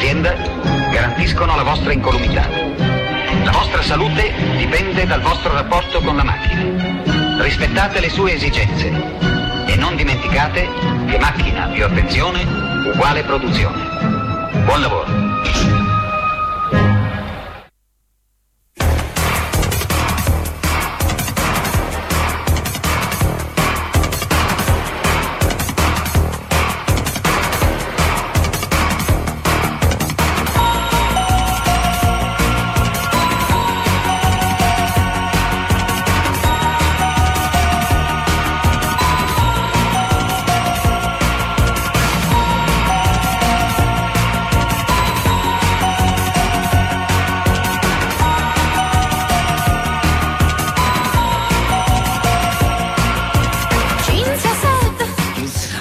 dall'azienda garantiscono la vostra incolumità. La vostra salute dipende dal vostro rapporto con la macchina. Rispettate le sue esigenze e non dimenticate che macchina più attenzione uguale produzione. Buon lavoro.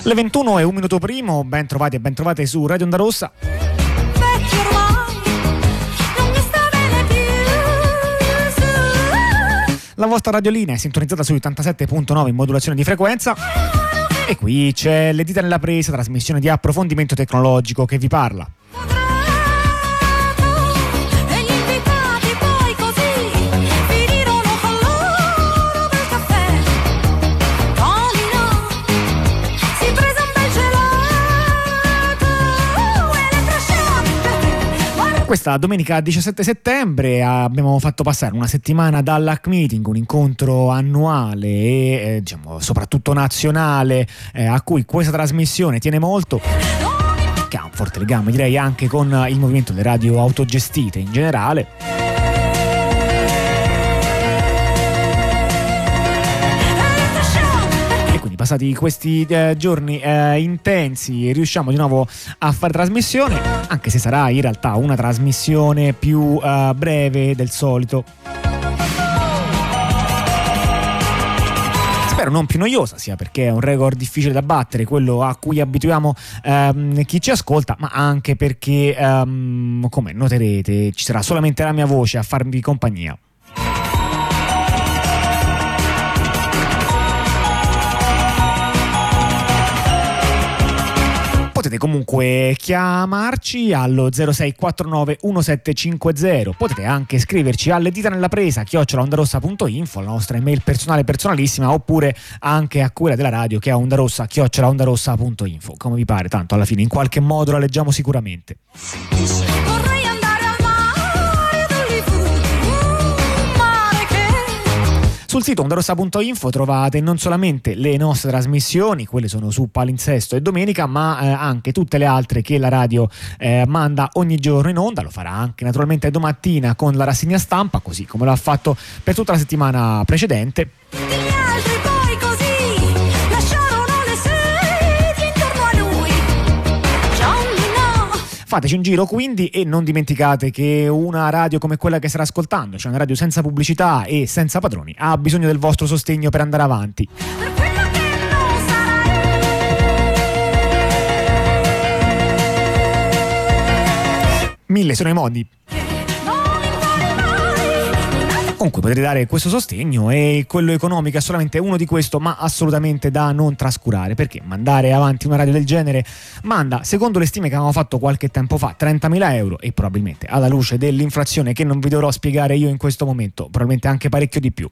Le 21 e un minuto primo, ben trovati e ben trovate su Radio Onda Rossa. La vostra radiolina è sintonizzata su 87.9 in modulazione di frequenza. E qui c'è le dita nella presa, trasmissione di approfondimento tecnologico che vi parla. Questa domenica 17 settembre abbiamo fatto passare una settimana dall'Hack Meeting, un incontro annuale e eh, diciamo, soprattutto nazionale eh, a cui questa trasmissione tiene molto che ha un forte legame direi anche con il movimento delle radio autogestite in generale. Passati questi eh, giorni eh, intensi riusciamo di nuovo a fare trasmissione, anche se sarà in realtà una trasmissione più eh, breve del solito. spero non più noiosa, sia perché è un record difficile da battere, quello a cui abituiamo ehm, chi ci ascolta, ma anche perché, ehm, come noterete, ci sarà solamente la mia voce a farvi compagnia. Potete comunque chiamarci allo 0649 1750 potete anche scriverci alle dita nella presa chiocciolaondarossa.info la nostra email personale personalissima oppure anche a quella della radio che è ondarossa chiocciolaondarossa.info come vi pare tanto alla fine in qualche modo la leggiamo sicuramente Sul sito ondarossa.info trovate non solamente le nostre trasmissioni, quelle sono su palinsesto e domenica, ma eh, anche tutte le altre che la radio eh, manda ogni giorno in onda. Lo farà anche naturalmente domattina con la rassegna stampa, così come lo ha fatto per tutta la settimana precedente. Fateci un giro quindi e non dimenticate che una radio come quella che state ascoltando, cioè una radio senza pubblicità e senza padroni, ha bisogno del vostro sostegno per andare avanti. Mille sono i modi Comunque potrete dare questo sostegno e quello economico è solamente uno di questo, ma assolutamente da non trascurare, perché mandare avanti una radio del genere manda, secondo le stime che avevamo fatto qualche tempo fa, 30.000 euro e probabilmente alla luce dell'inflazione che non vi dovrò spiegare io in questo momento, probabilmente anche parecchio di più.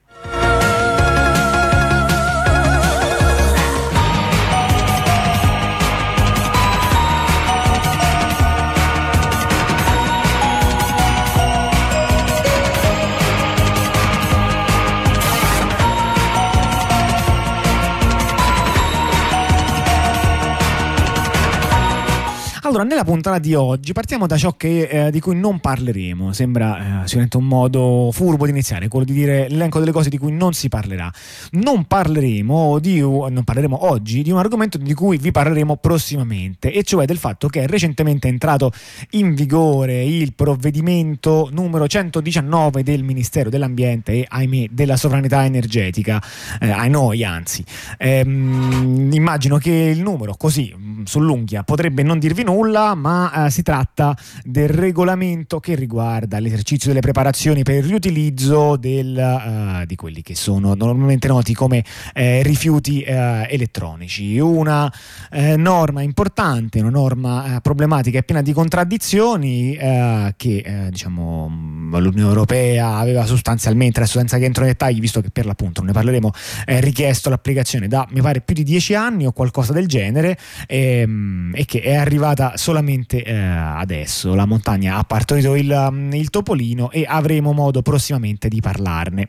Allora, nella puntata di oggi partiamo da ciò che, eh, di cui non parleremo. Sembra eh, sicuramente un modo furbo di iniziare, quello di dire l'elenco delle cose di cui non si parlerà. Non parleremo, di, non parleremo oggi di un argomento di cui vi parleremo prossimamente, e cioè del fatto che è recentemente entrato in vigore il provvedimento numero 119 del Ministero dell'Ambiente e, ahimè, della sovranità energetica. Eh, ai noi, anzi. Ehm, immagino che il numero, così sull'unghia, potrebbe non dirvi nulla nulla, ma eh, si tratta del regolamento che riguarda l'esercizio delle preparazioni per il riutilizzo del, uh, di quelli che sono normalmente noti come eh, rifiuti eh, elettronici. Una eh, norma importante, una norma eh, problematica e piena di contraddizioni eh, che diciamo, l'Unione Europea aveva sostanzialmente, adesso senza che entro nei dettagli, visto che per l'appunto ne parleremo, richiesto l'applicazione da mi pare più di dieci anni o qualcosa del genere ehm, e che è arrivata solamente adesso. La montagna ha partorito il, il topolino e avremo modo prossimamente di parlarne.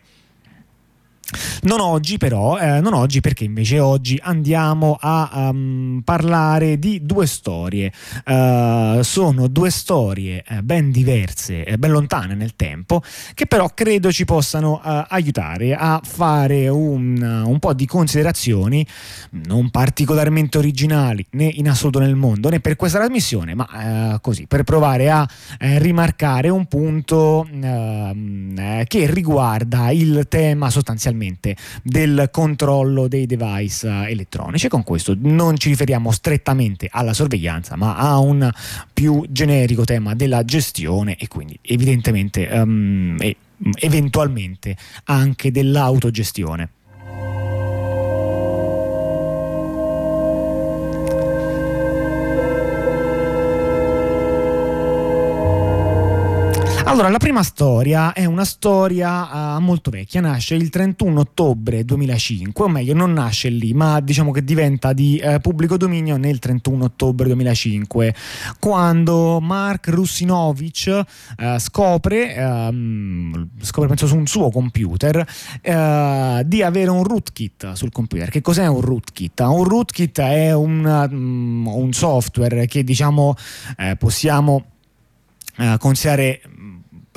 Non oggi però, eh, non oggi perché invece oggi andiamo a um, parlare di due storie. Uh, sono due storie eh, ben diverse, eh, ben lontane nel tempo, che però credo ci possano uh, aiutare a fare un, uh, un, po' di considerazioni non particolarmente originali né in assoluto nel mondo né per questa trasmissione, ma così per provare a rimarcare un punto ehm, che riguarda il tema sostanzialmente sostanzialmente del controllo dei device eh, elettronici. Con questo non ci riferiamo strettamente alla sorveglianza, ma a un più generico tema della gestione e quindi evidentemente um, e eventualmente anche dell'autogestione. Allora, la prima storia è una storia uh, molto vecchia, nasce il 31 ottobre 2005, o meglio non nasce lì, ma diciamo che diventa di uh, pubblico dominio nel 31 ottobre 2005, quando Mark Russinovic uh, scopre, um, scopre penso su un suo computer, di avere un rootkit sul computer. Che cos'è un rootkit? Un rootkit è un, um, un software che diciamo possiamo considerare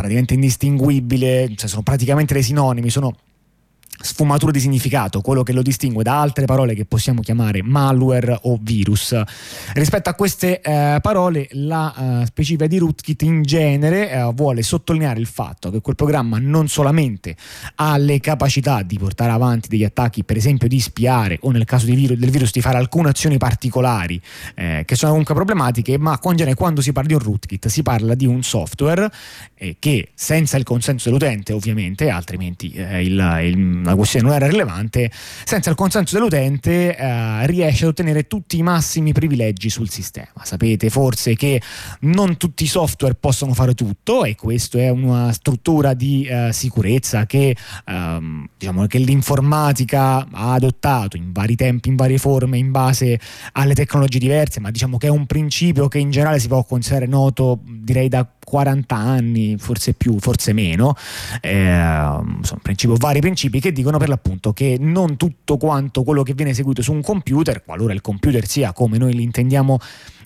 praticamente indistinguibile, cioè sono praticamente dei sinonimi, sono sfumature di significato, quello che lo distingue da altre parole che possiamo chiamare malware o virus. Rispetto a queste eh, parole, la eh, specifica di rootkit in genere eh, vuole sottolineare il fatto che quel programma non solamente ha le capacità di portare avanti degli attacchi, per esempio di spiare o nel caso virus, del virus di fare alcune azioni particolari eh, che sono comunque problematiche, ma in genere quando si parla di un rootkit si parla di un software eh, che senza il consenso dell'utente ovviamente, altrimenti eh, il, il la questione non era rilevante, senza il consenso dell'utente eh, riesce ad ottenere tutti i massimi privilegi sul sistema. Sapete forse che non tutti i software possono fare tutto e questa è una struttura di eh, sicurezza che, ehm, diciamo, che l'informatica ha adottato in vari tempi, in varie forme, in base alle tecnologie diverse, ma diciamo che è un principio che in generale si può considerare noto direi da 40 anni, forse più, forse meno, eh, sono principi, vari principi che dicono per l'appunto che non tutto quanto quello che viene eseguito su un computer, qualora il computer sia come noi li intendiamo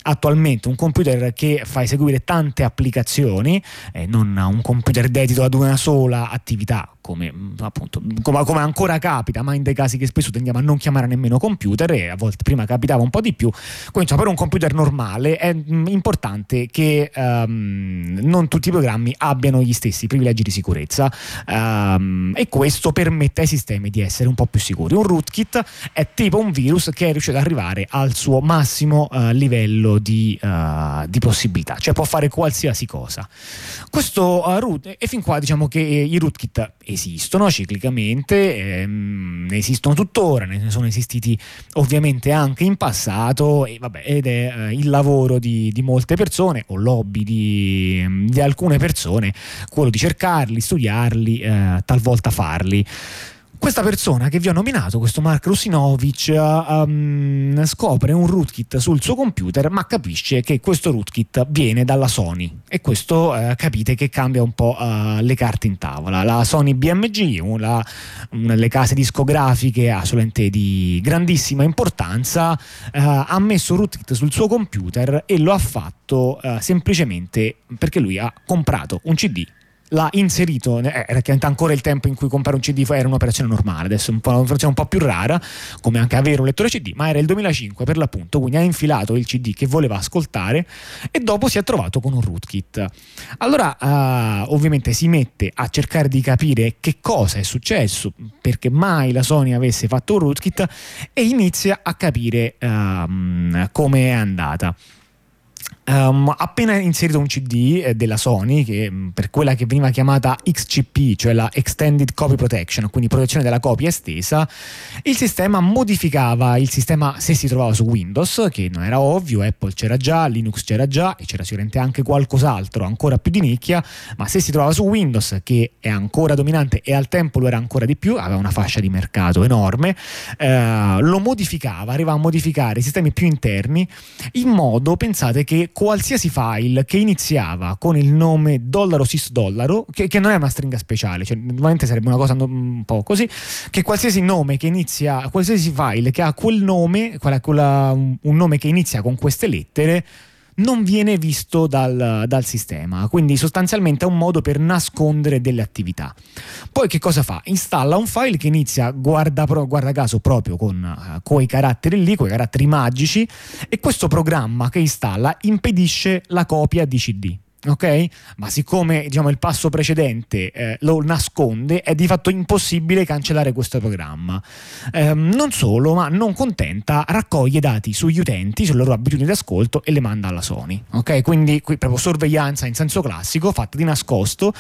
attualmente un computer che fa eseguire tante applicazioni, eh, non un computer dedito ad una sola attività, come, mm, appunto, come, come, ancora capita, ma in dei casi che spesso tendiamo a non chiamare nemmeno computer, e a volte prima capitava un po' di più. Quindi, per un computer normale è mm, importante che um, non tutti i programmi abbiano gli stessi privilegi di sicurezza um, e questo permette ai sistemi di essere un po' più sicuri. Un rootkit è tipo un virus che è riuscito ad arrivare al suo massimo uh, livello di, uh, di, possibilità, cioè può fare qualsiasi cosa. Questo uh, root, e fin qua diciamo che i rootkit esistono ciclicamente, ehm, ne esistono tuttora, ne sono esistiti ovviamente anche in passato e, vabbè, ed è eh, il lavoro di, di, molte persone o lobby di, di, alcune persone quello di cercarli, studiarli, eh, talvolta farli questa persona che vi ho nominato, questo Mark Rusinovic, um, scopre un rootkit sul suo computer, ma capisce che questo rootkit viene dalla Sony. E questo uh, capite che cambia un po' uh, le carte in tavola. La Sony BMG, una, delle case discografiche assolutamente di grandissima importanza, uh, ha messo rootkit sul suo computer e lo ha fatto semplicemente perché lui ha comprato un CD l'ha inserito, eh, era chiaramente ancora il tempo in cui comprare un CD era un'operazione normale, adesso è un un'operazione un po' più rara, come anche avere un lettore CD, ma era il 2005 per l'appunto, quindi ha infilato il CD che voleva ascoltare e dopo si è trovato con un rootkit. Allora uh, ovviamente si mette a cercare di capire che cosa è successo, perché mai la Sony avesse fatto un rootkit e inizia a capire uh, come è andata. Um, appena inserito un CD eh, della Sony, che mm, per quella che veniva chiamata XCP, cioè la Extended Copy Protection, quindi protezione della copia estesa, il sistema modificava il sistema se si trovava su Windows, che non era ovvio, Apple c'era già, Linux c'era già e c'era sicuramente anche qualcos'altro ancora più di nicchia, ma se si trovava su Windows, che è ancora dominante e al tempo lo era ancora di più, aveva una fascia di mercato enorme, eh, lo modificava, arrivava a modificare i sistemi più interni in modo, pensate che qualsiasi file che iniziava con il nome dollaro dollaro, che, che non è una stringa speciale, cioè normalmente sarebbe una cosa un po' così, che qualsiasi nome che inizia, qualsiasi file che ha quel nome, quella, quella, un nome che inizia con queste lettere, non viene visto dal, dal, sistema, quindi sostanzialmente è un modo per nascondere delle attività. Poi che cosa fa? Installa un file che inizia, guarda, guarda caso, proprio con quei caratteri lì, quei caratteri magici, e questo programma che installa impedisce la copia di CD ok? Ma siccome diciamo, il passo precedente eh, lo nasconde, è di fatto impossibile cancellare questo programma. Eh, non solo, ma non contenta, raccoglie dati sugli utenti, sulle loro abitudini di ascolto e le manda alla Sony, ok? Quindi qui proprio sorveglianza in senso classico, fatta di nascosto,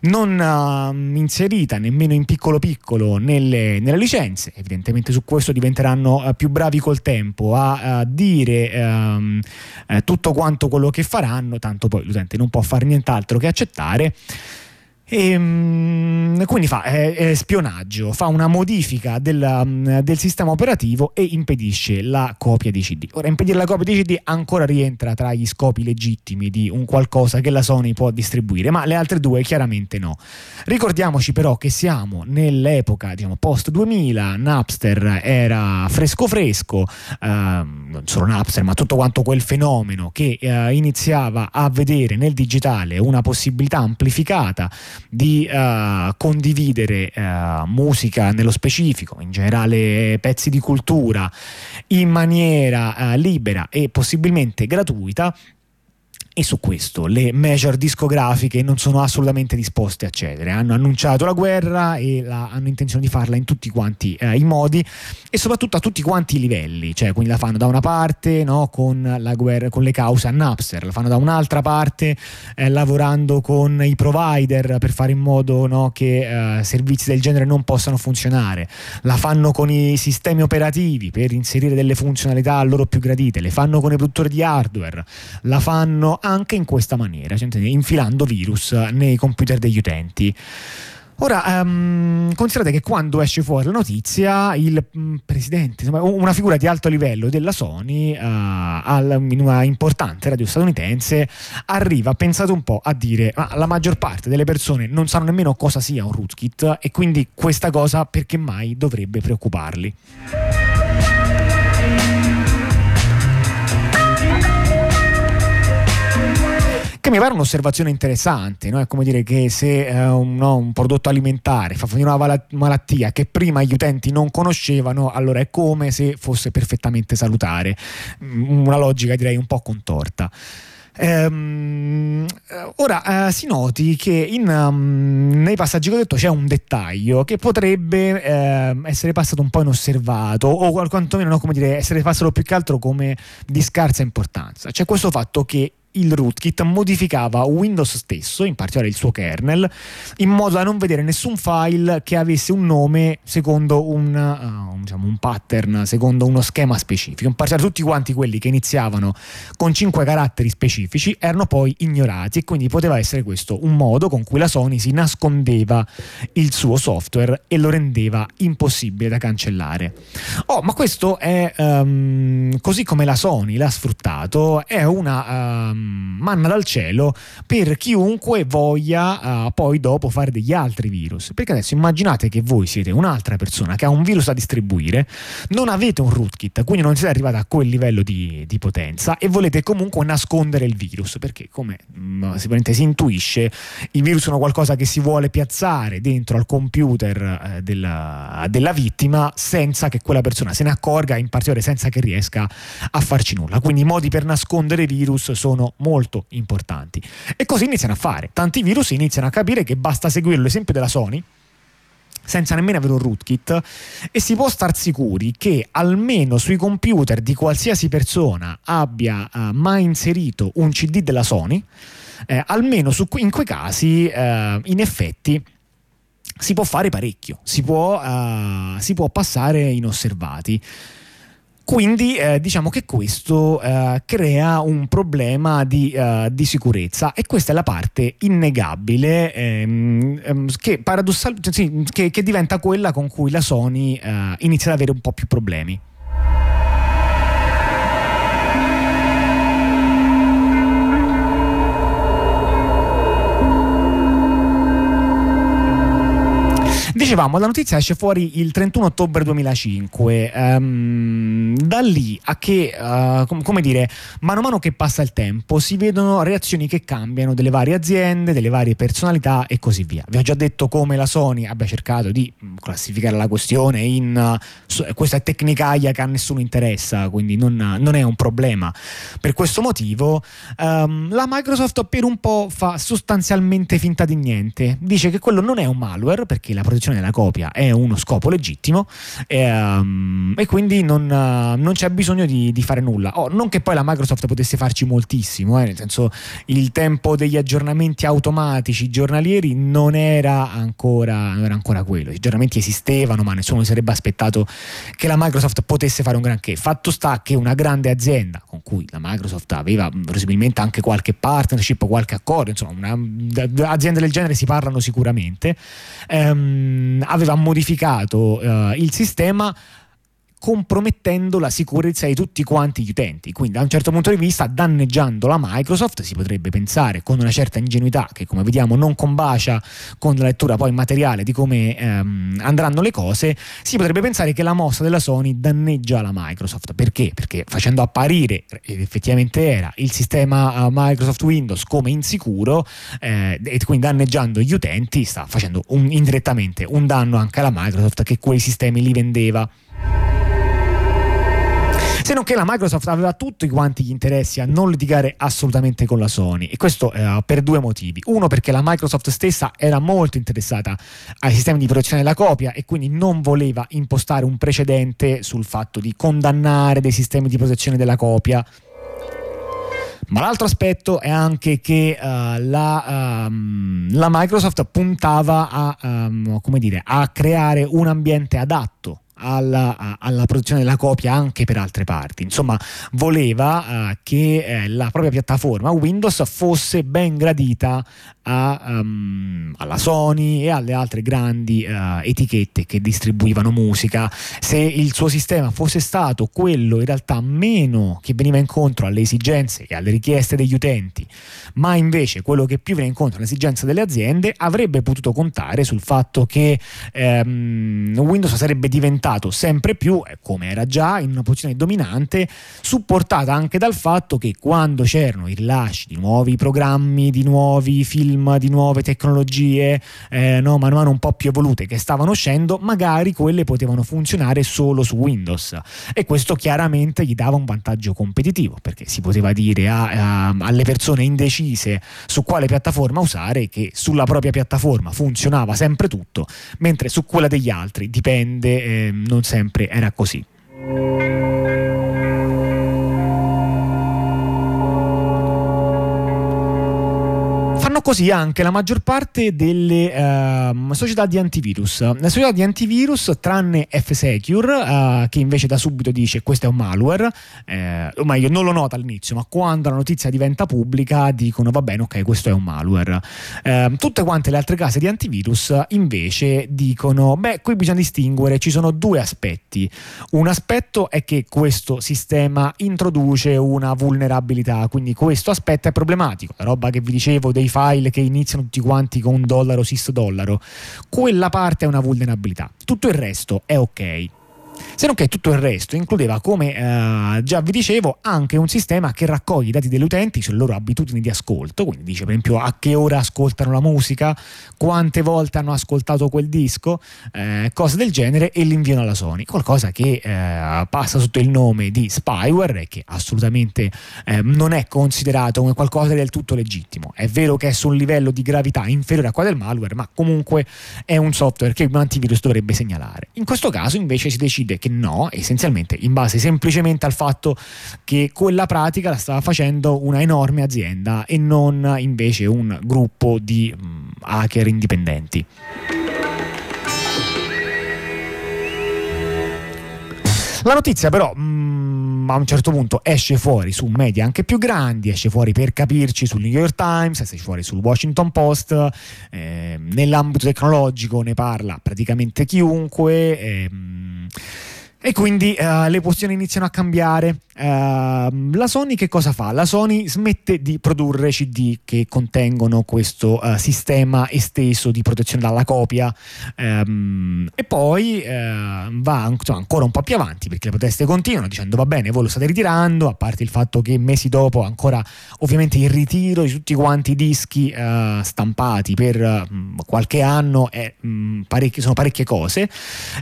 non uh, inserita nemmeno in piccolo piccolo nelle, nelle, licenze. Evidentemente su questo diventeranno uh, più bravi col tempo a uh, dire um, tutto quanto quello che faranno, tanto poi l'utente non non può fare nient'altro che accettare e, ehm, quindi fa eh, spionaggio, fa una modifica del, mm, del, sistema operativo e impedisce la copia di CD. Ora, impedire la copia di CD ancora rientra tra gli scopi legittimi di un qualcosa che la Sony può distribuire, ma le altre due chiaramente no. Ricordiamoci però che siamo nell'epoca diciamo, post 2000, Napster era fresco fresco, eh, non solo Napster, ma tutto quanto quel fenomeno che eh, iniziava a vedere nel digitale una possibilità amplificata di uh, condividere uh, musica nello specifico, in generale pezzi di cultura, in maniera libera e possibilmente gratuita e su questo le major discografiche non sono assolutamente disposte a cedere. Hanno annunciato la guerra e la, hanno intenzione di farla in tutti quanti eh, i modi e soprattutto a tutti quanti i livelli. Cioè, quindi la fanno da una parte no, con, guerra, con le cause a Napster, la fanno da un'altra parte eh, lavorando con i provider per fare in modo no, che eh, servizi del genere non possano funzionare. La fanno con i sistemi operativi per inserire delle funzionalità loro più gradite. Le fanno con i produttori di hardware. La fanno anche in questa maniera, cioè infilando virus nei computer degli utenti. Ora, um, considerate che quando esce fuori la notizia, il um, presidente, insomma, una figura di alto livello della Sony, uh, al, in una importante radio statunitense, arriva, pensate un po', a dire ma la maggior parte delle persone non sanno nemmeno cosa sia un rootkit e quindi questa cosa perché mai dovrebbe preoccuparli. Che mi pare un'osservazione interessante, no? è come dire che se eh, un, no, un, prodotto alimentare fa venire una malattia che prima gli utenti non conoscevano, allora è come se fosse perfettamente salutare, mm, una logica direi un po' contorta. Ehm, ora eh, si noti che in, um, nei passaggi che ho detto c'è un dettaglio che potrebbe eh, essere passato un po' inosservato o quantomeno no, come dire, essere passato più che altro come di scarsa importanza. C'è questo fatto che il rootkit modificava Windows stesso, in particolare il suo kernel, in modo da non vedere nessun file che avesse un nome secondo un, uh, diciamo, un pattern, secondo uno schema specifico. In particolare tutti quanti quelli che iniziavano con 5 caratteri specifici erano poi ignorati e quindi poteva essere questo un modo con cui la Sony si nascondeva il suo software e lo rendeva impossibile da cancellare. Oh, ma questo è um, così come la Sony l'ha sfruttato, è una um, manna dal cielo per chiunque voglia uh, poi dopo fare degli altri virus. Perché adesso immaginate che voi siete un'altra persona che ha un virus da distribuire, non avete un rootkit, quindi non siete arrivati a quel livello di, di potenza e volete comunque nascondere il virus, perché come mh, mm, si intuisce, i virus sono qualcosa che si vuole piazzare dentro al computer eh, della, della vittima senza che quella persona se ne accorga, in particolare senza che riesca a farci nulla. Quindi i modi per nascondere virus sono molto importanti. E così iniziano a fare. Tanti virus iniziano a capire che basta seguire l'esempio della Sony senza nemmeno avere un rootkit e si può star sicuri che almeno sui computer di qualsiasi persona abbia uh, mai inserito un CD della Sony, eh, almeno su, in quei casi uh, in effetti si può fare parecchio, si può, uh, si può passare inosservati. Quindi eh, diciamo che questo eh, crea un problema di, uh, di, sicurezza e questa è la parte innegabile ehm, ehm, che, sì, che, che, diventa quella con cui la Sony uh, inizia ad avere un po' più problemi. Dicevamo, la notizia esce fuori il 31 ottobre 2005. Um, ehm, da lì a che, uh, com- come dire, mano a mano che passa il tempo si vedono reazioni che cambiano delle varie aziende, delle varie personalità e così via. Vi ho già detto come la Sony abbia cercato di mm, classificare la questione in uh, questa tecnicaia che a nessuno interessa, quindi non, non è un problema. Per questo motivo um, la Microsoft per un po' fa sostanzialmente finta di niente. Dice che quello non è un malware perché la protezione della copia è uno scopo legittimo e, um, e quindi non, uh, non, c'è bisogno di, di fare nulla. Oh, non che poi la Microsoft potesse farci moltissimo, eh, nel senso il tempo degli aggiornamenti automatici giornalieri non era ancora, non era ancora quello. Gli aggiornamenti esistevano, ma nessuno si sarebbe aspettato che la Microsoft potesse fare un granché. Fatto sta che una grande azienda con cui la Microsoft aveva presumibilmente anche qualche partnership, qualche accordo, insomma, una, aziende del genere si parlano sicuramente. Um, aveva modificato uh, il sistema compromettendo la sicurezza di tutti quanti gli utenti. Quindi, da un certo punto di vista, danneggiando la Microsoft, si potrebbe pensare con una certa ingenuità che, come vediamo, non combacia con la lettura poi materiale di come ehm, andranno le cose, si potrebbe pensare che la mossa della Sony danneggia la Microsoft. Perché? Perché facendo apparire, ed effettivamente era, il sistema uh, Microsoft Windows come insicuro eh, e quindi danneggiando gli utenti, sta facendo un, indirettamente un danno anche alla Microsoft che quei sistemi li vendeva. Se non che la Microsoft aveva tutti quanti gli interessi a non litigare assolutamente con la Sony e questo eh, per due motivi. Uno perché la Microsoft stessa era molto interessata ai sistemi di protezione della copia e quindi non voleva impostare un precedente sul fatto di condannare dei sistemi di protezione della copia ma l'altro aspetto è anche che uh, la, um, la, Microsoft puntava a, um, dire, a creare un ambiente adatto alla, alla, produzione della copia anche per altre parti. Insomma, voleva uh, che eh, la propria piattaforma Windows fosse ben gradita a, um, alla Sony e alle altre grandi uh, etichette che distribuivano musica. Se il suo sistema fosse stato quello in realtà meno che veniva incontro alle esigenze e alle richieste degli utenti, ma invece quello che più veniva incontro alle esigenze delle aziende, avrebbe potuto contare sul fatto che um, Windows sarebbe diventato diventato sempre più, come era già, in una posizione dominante, supportata anche dal fatto che quando c'erano i rilasci di nuovi programmi, di nuovi film, di nuove tecnologie, eh, no, man mano un po' più evolute che stavano uscendo, magari quelle potevano funzionare solo su Windows. E questo chiaramente gli dava un vantaggio competitivo, perché si poteva dire a, a, alle persone indecise su quale piattaforma usare che sulla propria piattaforma funzionava sempre tutto, mentre su quella degli altri dipende eh, non sempre era così. Così anche la maggior parte delle uh, società di antivirus. Le società di antivirus, tranne F-Secure, uh, che invece da subito dice questo è un malware, eh, o meglio non lo nota all'inizio, ma quando la notizia diventa pubblica dicono va bene, ok, questo è un malware. Uh, tutte quante le altre case di antivirus invece dicono, beh, qui bisogna distinguere, ci sono due aspetti. Un aspetto è che questo sistema introduce una vulnerabilità, quindi questo aspetto è problematico. La roba che vi dicevo dei file che iniziano tutti quanti con dollaro sys dollaro, quella parte è una vulnerabilità. Tutto il resto è ok. Se non che tutto il resto includeva, come eh, già vi dicevo, anche un sistema che raccoglie i dati degli utenti sulle loro abitudini di ascolto, quindi dice per esempio a che ora ascoltano la musica, quante volte hanno ascoltato quel disco, eh, cose del genere e li inviano alla Sony, qualcosa che eh, passa sotto il nome di spyware e che assolutamente eh, non è considerato come qualcosa del tutto legittimo. È vero che è su un livello di gravità inferiore a quello del malware, ma comunque è un software che un antivirus dovrebbe segnalare. In questo caso invece si decide che che no, essenzialmente in base semplicemente al fatto che quella pratica la stava facendo una enorme azienda e non invece un gruppo di um, hacker indipendenti. La notizia però mm, a un certo punto esce fuori su media anche più grandi, esce fuori per capirci sul New York Times, esce fuori sul Washington Post, eh, nell'ambito tecnologico ne parla praticamente chiunque. Eh, e quindi uh, le posizioni iniziano a cambiare. Uh, la Sony che cosa fa? La Sony smette di produrre CD che contengono questo uh, sistema esteso di protezione dalla copia um, e poi va insomma, ancora un po' più avanti perché le proteste continuano dicendo va bene voi lo state ritirando a parte il fatto che mesi dopo ancora ovviamente il ritiro di tutti quanti i dischi stampati per qualche anno è, um, parecchie, sono parecchie cose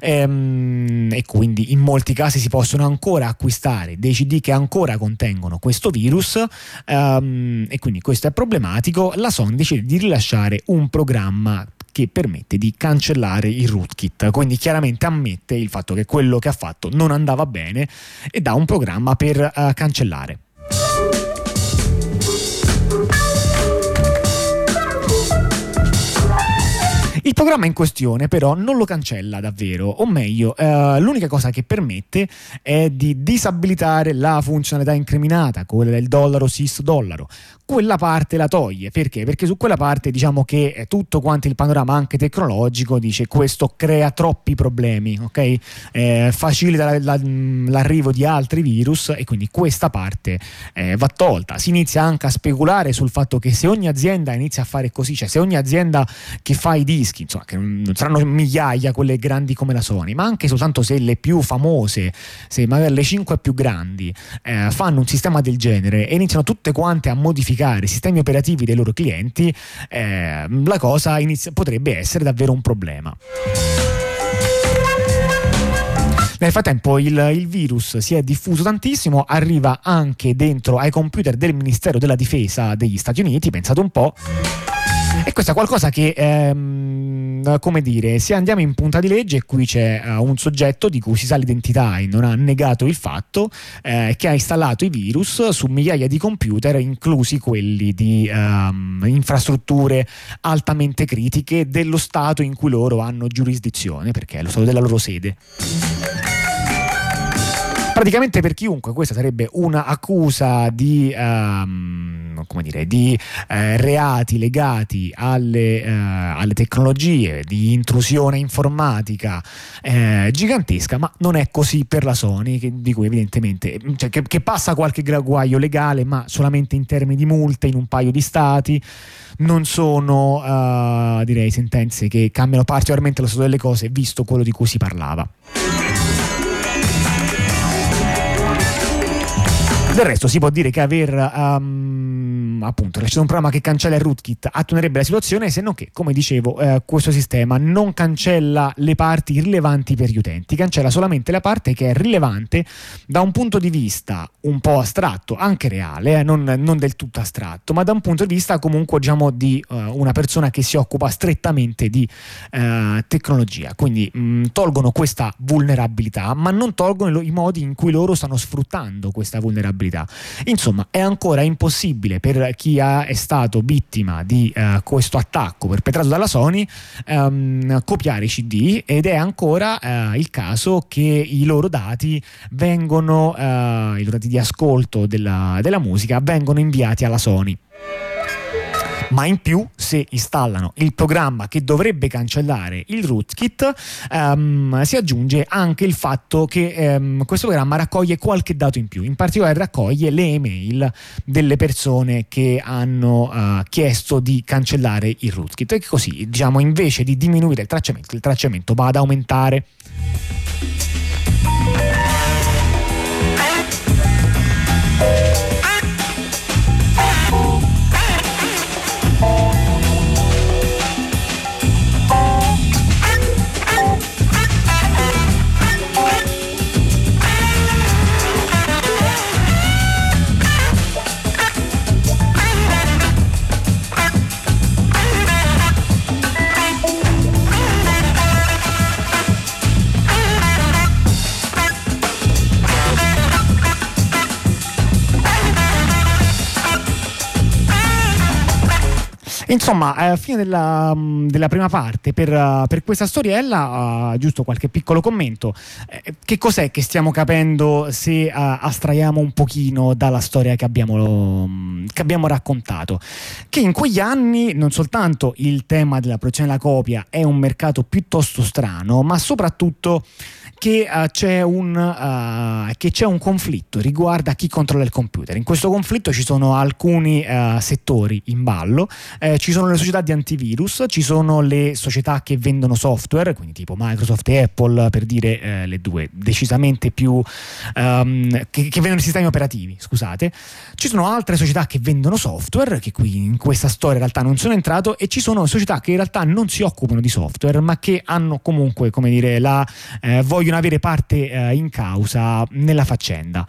um, e quindi in molti casi si possono ancora acquistare dei CD che ancora contengono questo virus um, e quindi questo è problematico. La Sony decide di rilasciare un programma che permette di cancellare il rootkit, quindi chiaramente ammette il fatto che quello che ha fatto non andava bene e dà un programma per uh, cancellare. Il programma in questione però non lo cancella davvero, o meglio, eh, l'unica cosa che permette è di disabilitare la funzionalità incriminata, quella del dollaro sis dollaro. Quella parte la toglie, perché? Perché su quella parte diciamo che tutto quanto il panorama anche tecnologico dice questo crea troppi problemi, ok? Eh, facilita la, la, l'arrivo di altri virus e quindi questa parte eh, va tolta. Si inizia anche a speculare sul fatto che se ogni azienda inizia a fare così, cioè se ogni azienda che fa i dischi insomma, che non saranno migliaia quelle grandi come la Sony, ma anche soltanto se le più famose, se magari le cinque più grandi eh, fanno un sistema del genere e iniziano tutte quante a modificare i sistemi operativi dei loro clienti, eh, la cosa inizia, potrebbe essere davvero un problema. Nel frattempo il, il, virus si è diffuso tantissimo, arriva anche dentro ai computer del Ministero della Difesa degli Stati Uniti, pensate un po'. E questo è qualcosa che, ehm, come dire, se andiamo in punta di legge, qui c'è uh, un soggetto di cui si sa l'identità e non ha negato il fatto, eh, che ha installato i virus su migliaia di computer, inclusi quelli di um, infrastrutture altamente critiche dello Stato in cui loro hanno giurisdizione, perché è lo Stato della loro sede. Praticamente per chiunque questa sarebbe un'accusa di, um, dire, di uh, reati legati alle, uh, alle, tecnologie, di intrusione informatica uh, gigantesca, ma non è così per la Sony, che, di cui evidentemente cioè, che, che passa qualche guaio legale, ma solamente in termini di multe in un paio di stati non sono uh, direi sentenze che cambiano particolarmente lo stato delle cose visto quello di cui si parlava. Del resto si può dire che aver um, appunto lasciato un programma che cancella il rootkit attunerebbe la situazione se non che, come dicevo, eh, questo sistema non cancella le parti rilevanti per gli utenti, cancella solamente la parte che è rilevante da un punto di vista un po' astratto, anche reale, eh, non, non, del tutto astratto, ma da un punto di vista comunque diciamo di uh, una persona che si occupa strettamente di uh, tecnologia. Quindi mh, mm, tolgono questa vulnerabilità, ma non tolgono i modi in cui loro stanno sfruttando questa vulnerabilità. Insomma, è ancora impossibile per chi ha, è stato vittima di uh, questo attacco perpetrato dalla Sony um, copiare i CD ed è ancora uh, il caso che i loro dati vengono, uh, i loro dati di ascolto della, della musica vengono inviati alla Sony ma in più se installano il programma che dovrebbe cancellare il rootkit um, si aggiunge anche il fatto che um, questo programma raccoglie qualche dato in più, in particolare raccoglie le email delle persone che hanno uh, chiesto di cancellare il rootkit e così diciamo invece di diminuire il tracciamento, il tracciamento va ad aumentare. Insomma, alla fine della, mm, della, prima parte, per, uh, per questa storiella, uh, giusto qualche piccolo commento. Eh, che cos'è che stiamo capendo se uh, astraiamo un pochino dalla storia che abbiamo, um, che abbiamo raccontato? Che in quegli anni non soltanto il tema della produzione della copia è un mercato piuttosto strano, ma soprattutto che, uh, c'è un, uh, che c'è un conflitto riguardo chi controlla il computer. In questo conflitto ci sono alcuni uh, settori in ballo, eh, ci sono le società di antivirus, ci sono le società che vendono software, quindi tipo Microsoft e Apple per dire eh, le due decisamente più um, che, che, vendono sistemi operativi, scusate. Ci sono altre società che vendono software, che qui in questa storia in realtà non sono entrato, e ci sono società che in realtà non si occupano di software, ma che hanno comunque, come dire, la eh, vogliono vogliono avere parte eh, in causa nella faccenda.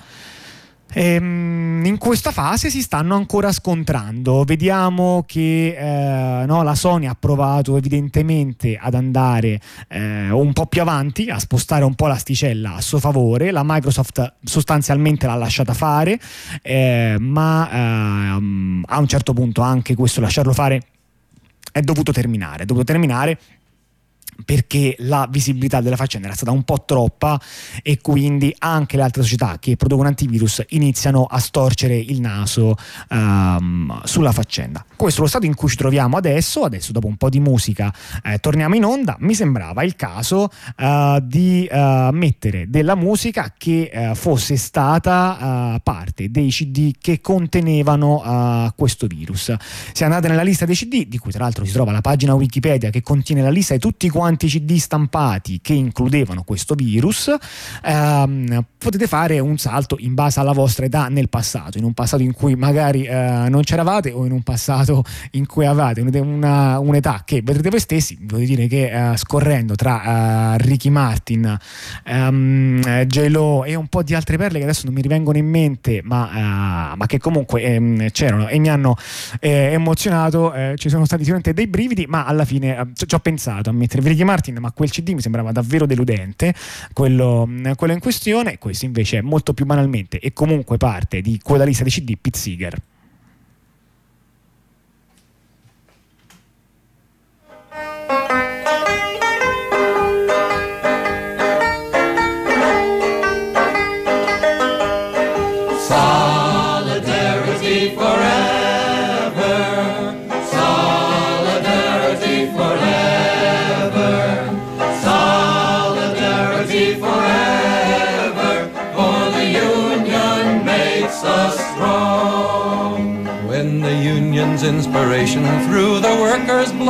Ehm, in questa fase si stanno ancora scontrando. Vediamo che eh, no, la Sony ha provato evidentemente ad andare eh, un po' più avanti, a spostare un po' l'asticella a suo favore. La Microsoft sostanzialmente l'ha lasciata fare, eh, ma ehm, a un certo punto anche questo lasciarlo fare è dovuto terminare. È dovuto terminare perché la visibilità della faccenda era stata un po' troppa e quindi anche le altre società che producono antivirus iniziano a storcere il naso um, sulla faccenda. Questo lo stato in cui ci troviamo adesso, adesso dopo un po' di musica eh, torniamo in onda, mi sembrava il caso uh, di uh, mettere della musica che uh, fosse stata parte dei CD che contenevano questo virus. Se andate nella lista dei CD, di cui tra l'altro si trova la pagina Wikipedia che contiene la lista di tutti quanti quanti CD stampati che includevano questo virus, ehm, potete fare un salto in base alla vostra età nel passato, in un passato in cui magari eh, non c'eravate o in un passato in cui avevate una, un'età che vedrete voi stessi, voglio dire che eh, scorrendo tra eh, Ricky Martin, ehm, J-Lo e un po' di altre perle che adesso non mi rivengono in mente, ma, eh, ma che comunque ehm, c'erano e mi hanno eh, emozionato, eh, ci sono stati sicuramente dei brividi, ma alla fine ci ho pensato a mettere Ricky Martin, ma quel CD mi sembrava davvero deludente, quello, quello in questione, questo invece è molto più banalmente e comunque parte di quella lista di CD Pete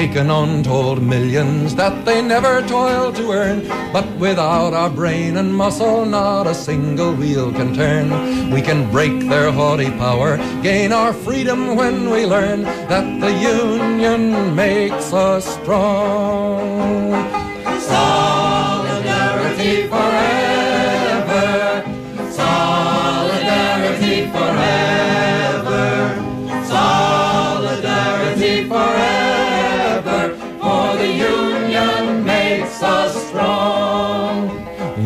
Taken untold millions that they never toiled to earn, but without our brain and muscle, not a single wheel can turn. We can break their haughty power, gain our freedom when we learn that the Union makes us strong. Solidarity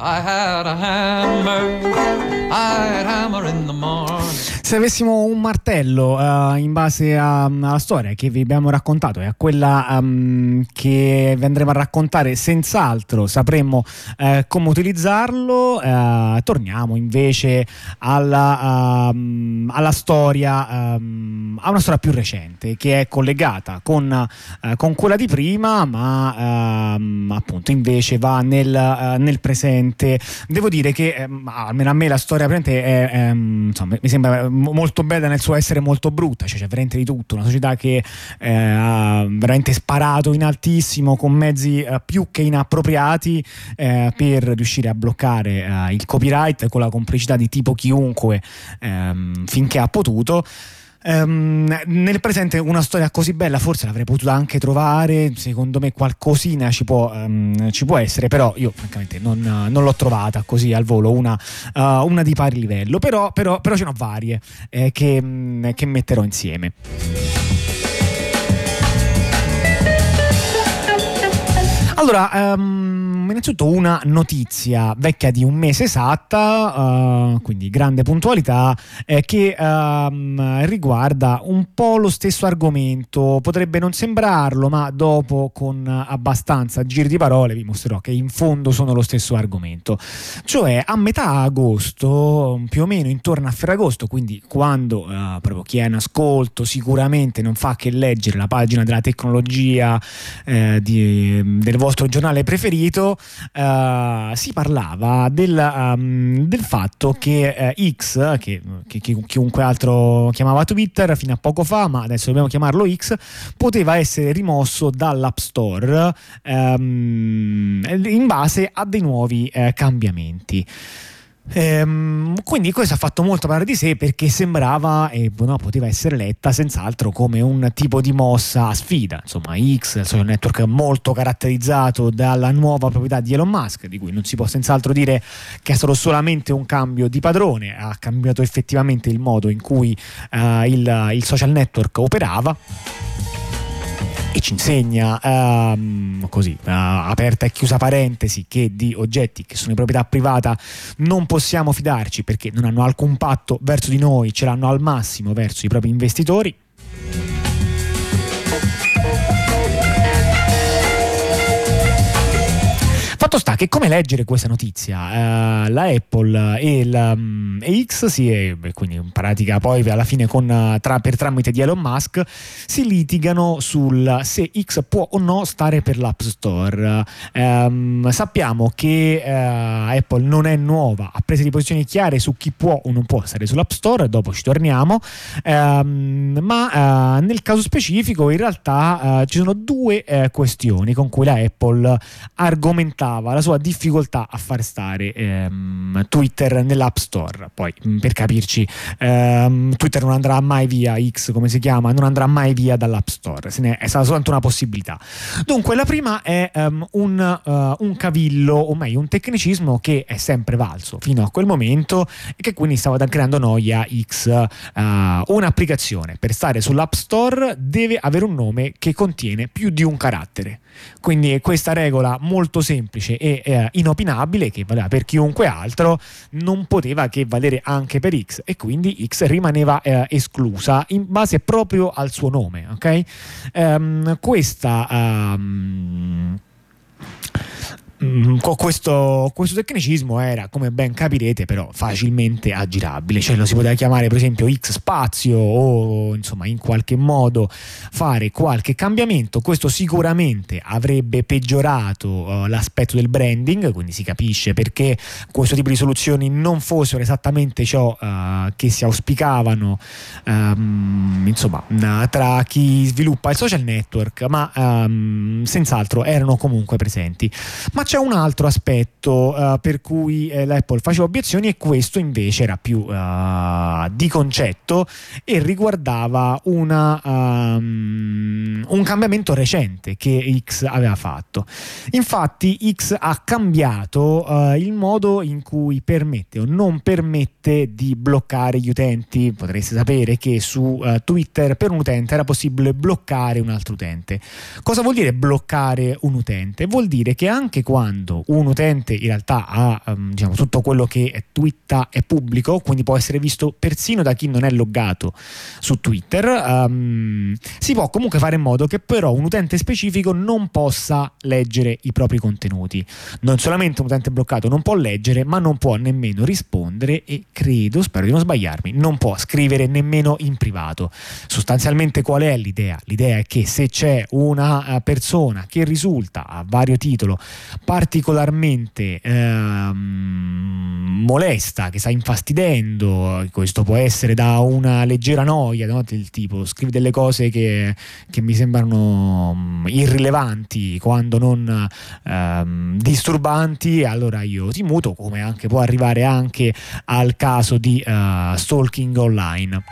I had a hammer, I'd hammer in the morning. Se avessimo un martello eh, in base a- alla storia che vi abbiamo raccontato e a quella ehm, che vi andremo a raccontare, senz'altro sapremmo eh, come utilizzarlo. eh, torniamo invece alla, ehm, alla storia, ehm, a una storia più recente che è collegata con, con quella di prima, ma appunto invece va nel, nel presente. Devo dire che almeno a me la storia presente è, ehm, insomma, mi sembra molto bella nel suo essere molto brutta, cioè c'è veramente di tutto, una società che eh, ha veramente sparato in altissimo con mezzi eh, più che inappropriati eh, per riuscire a bloccare eh, il copyright con la complicità di tipo chiunque ehm, finché ha potuto. Ehm, nel presente una storia così bella forse l'avrei potuta anche trovare, secondo me qualcosina ci può, ehm, ci può essere, però io francamente non, non l'ho trovata così al volo, una, eh, una di pari livello, però, però, però ce ne ho varie eh, che, mm, che metterò insieme. Allora, ehm, innanzitutto una notizia vecchia di un mese esatta, eh, quindi grande puntualità, eh, che ehm, riguarda un po' lo stesso argomento. Potrebbe non sembrarlo, ma dopo con abbastanza giri di parole vi mostrerò che in fondo sono lo stesso argomento. Cioè a metà agosto, più o meno intorno a Ferragosto, quindi quando eh, proprio chi è in ascolto sicuramente non fa che leggere la pagina della tecnologia eh, di- del vostro giornale preferito, eh, si parlava del, ehm, del fatto che eh, X, che, che- che chiunque altro chiamava Twitter fino a poco fa, ma adesso dobbiamo chiamarlo X, poteva essere rimosso dall'App Store ehm, in base a dei nuovi eh, cambiamenti. Ehm, quindi questo ha fatto molto parlare di sé perché sembrava e no, poteva essere letta senz'altro come un tipo di mossa a sfida. Insomma, X, il social network molto caratterizzato dalla nuova proprietà di Elon Musk, di cui non si può senz'altro dire che è stato solamente un cambio di padrone, ha cambiato effettivamente il modo in cui eh, il, il social network operava e ci insegna ehm, così eh, aperta e chiusa parentesi che di oggetti che sono di proprietà privata non possiamo fidarci perché non hanno alcun patto verso di noi ce l'hanno al massimo verso i propri investitori Fatto sta che come leggere questa notizia? Eh, la Apple e, la, mm, e X, è, beh, quindi in pratica poi alla fine con, eh, tra- per tramite di Elon Musk, si litigano sul se X può o no stare per l'App Store. Ehm, sappiamo che eh, Apple non è nuova, ha preso di posizioni chiare su chi può o non può stare sull'App Store, dopo ci torniamo, Ehm, ma eh, nel caso specifico in realtà eh, ci sono due questioni con cui la Apple argomentava la sua difficoltà a far stare ehm, Twitter nell'App Store. Poi, mh, per capirci, ehm, Twitter non andrà mai via, X come si chiama, non andrà mai via dall'App Store, se ne è stata soltanto una possibilità. Dunque, la prima è ehm, un, eh, un cavillo, o meglio, un tecnicismo che è sempre valso fino a quel momento e che quindi stava creando noia X. eh, un'applicazione per stare sull'App Store deve avere un nome che contiene più di un carattere. Quindi questa regola molto semplice e eh, inopinabile che valeva per chiunque altro non poteva che valere anche per X e quindi X rimaneva eh, esclusa in base proprio al suo nome. Ok? Ehm, questa ehm, Mm, questo, questo, tecnicismo era, come ben capirete, però facilmente aggirabile, cioè lo si poteva chiamare per esempio X spazio o insomma in qualche modo fare qualche cambiamento. Questo sicuramente avrebbe peggiorato uh, l'aspetto del branding, quindi si capisce perché questo tipo di soluzioni non fossero esattamente ciò uh, che si auspicavano um, insomma tra chi sviluppa il social network, ma um, senz'altro erano comunque presenti. Ma c'è un altro aspetto uh, per cui eh, l'Apple faceva obiezioni e questo invece era più uh, di concetto e riguardava una, um, un cambiamento recente che X aveva fatto. Infatti X ha cambiato uh, il modo in cui permette o non permette di bloccare gli utenti. Potreste sapere che su Twitter per un utente era possibile bloccare un altro utente. Cosa vuol dire bloccare un utente? Vuol dire che anche quando quando un utente in realtà ha um, diciamo, tutto quello che twitta è pubblico, quindi può essere visto persino da chi non è loggato su Twitter, um, si può comunque fare in modo che però un utente specifico non possa leggere i propri contenuti. Non solamente un utente bloccato non può leggere, ma non può nemmeno rispondere e credo, spero di non sbagliarmi, non può scrivere nemmeno in privato. Sostanzialmente qual è l'idea? L'idea è che se c'è una eh, persona che risulta a vario titolo particolarmente ehm, molesta, che sta infastidendo, questo può essere da una leggera noia, no? del tipo scrivi delle cose che, che mi sembrano mm, irrilevanti quando non ehm, disturbanti, allora io ti muto, come anche può arrivare anche al caso di uh, stalking online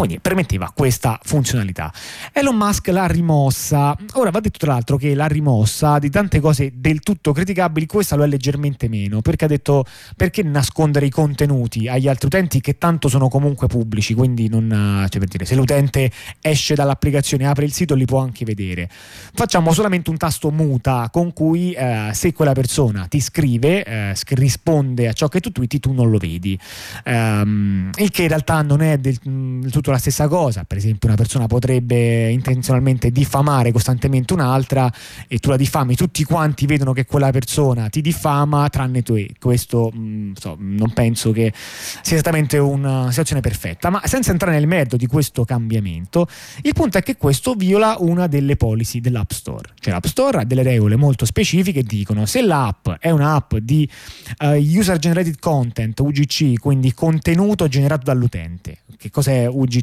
quindi permetteva questa funzionalità. Elon Musk l'ha rimossa. Ora va detto tra l'altro che l'ha rimossa di tante cose del tutto criticabili, questa lo è leggermente meno, perché ha detto perché nascondere i contenuti agli altri utenti che tanto sono comunque pubblici, quindi non, cioè per dire, se l'utente esce dall'applicazione, apre il sito, li può anche vedere. Facciamo solamente un tasto muta con cui eh, se quella persona ti scrive, eh, risponde a ciò che tu twitti, tu non lo vedi. Um, il che in realtà non è del, del tutto la stessa cosa, per esempio una persona potrebbe intenzionalmente diffamare costantemente un'altra e tu la diffami, tutti quanti vedono che quella persona ti diffama tranne tu e questo mh, mm, so, non penso che sia esattamente una situazione perfetta, ma senza entrare nel merito di questo cambiamento, il punto è che questo viola una delle policy dell'App Store, cioè l'App Store ha delle regole molto specifiche, dicono se l'app è un'app di uh, user generated content UGC, quindi contenuto generato dall'utente, che cos'è UGC?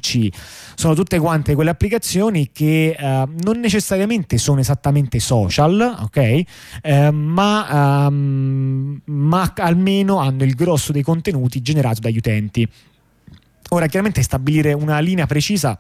Sono tutte quante quelle applicazioni che eh, non necessariamente sono esattamente social, ok? Eh, ma, um, ma almeno hanno il grosso dei contenuti generati dagli utenti. Ora, chiaramente stabilire una linea precisa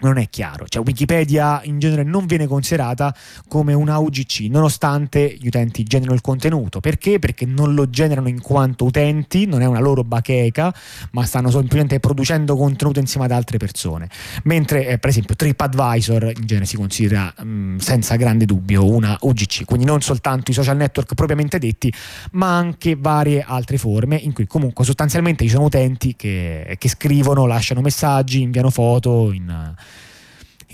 non è chiaro, cioè Wikipedia in genere non viene considerata come una UGC nonostante gli utenti generino il contenuto, perché? Perché non lo generano in quanto utenti, non è una loro bacheca, ma stanno semplicemente producendo contenuto insieme ad altre persone, mentre eh, per esempio TripAdvisor in genere si considera mh, mm, senza grande dubbio una UGC, quindi non soltanto i social network propriamente detti, ma anche varie altre forme in cui comunque sostanzialmente ci sono utenti che, che scrivono, lasciano messaggi, inviano foto in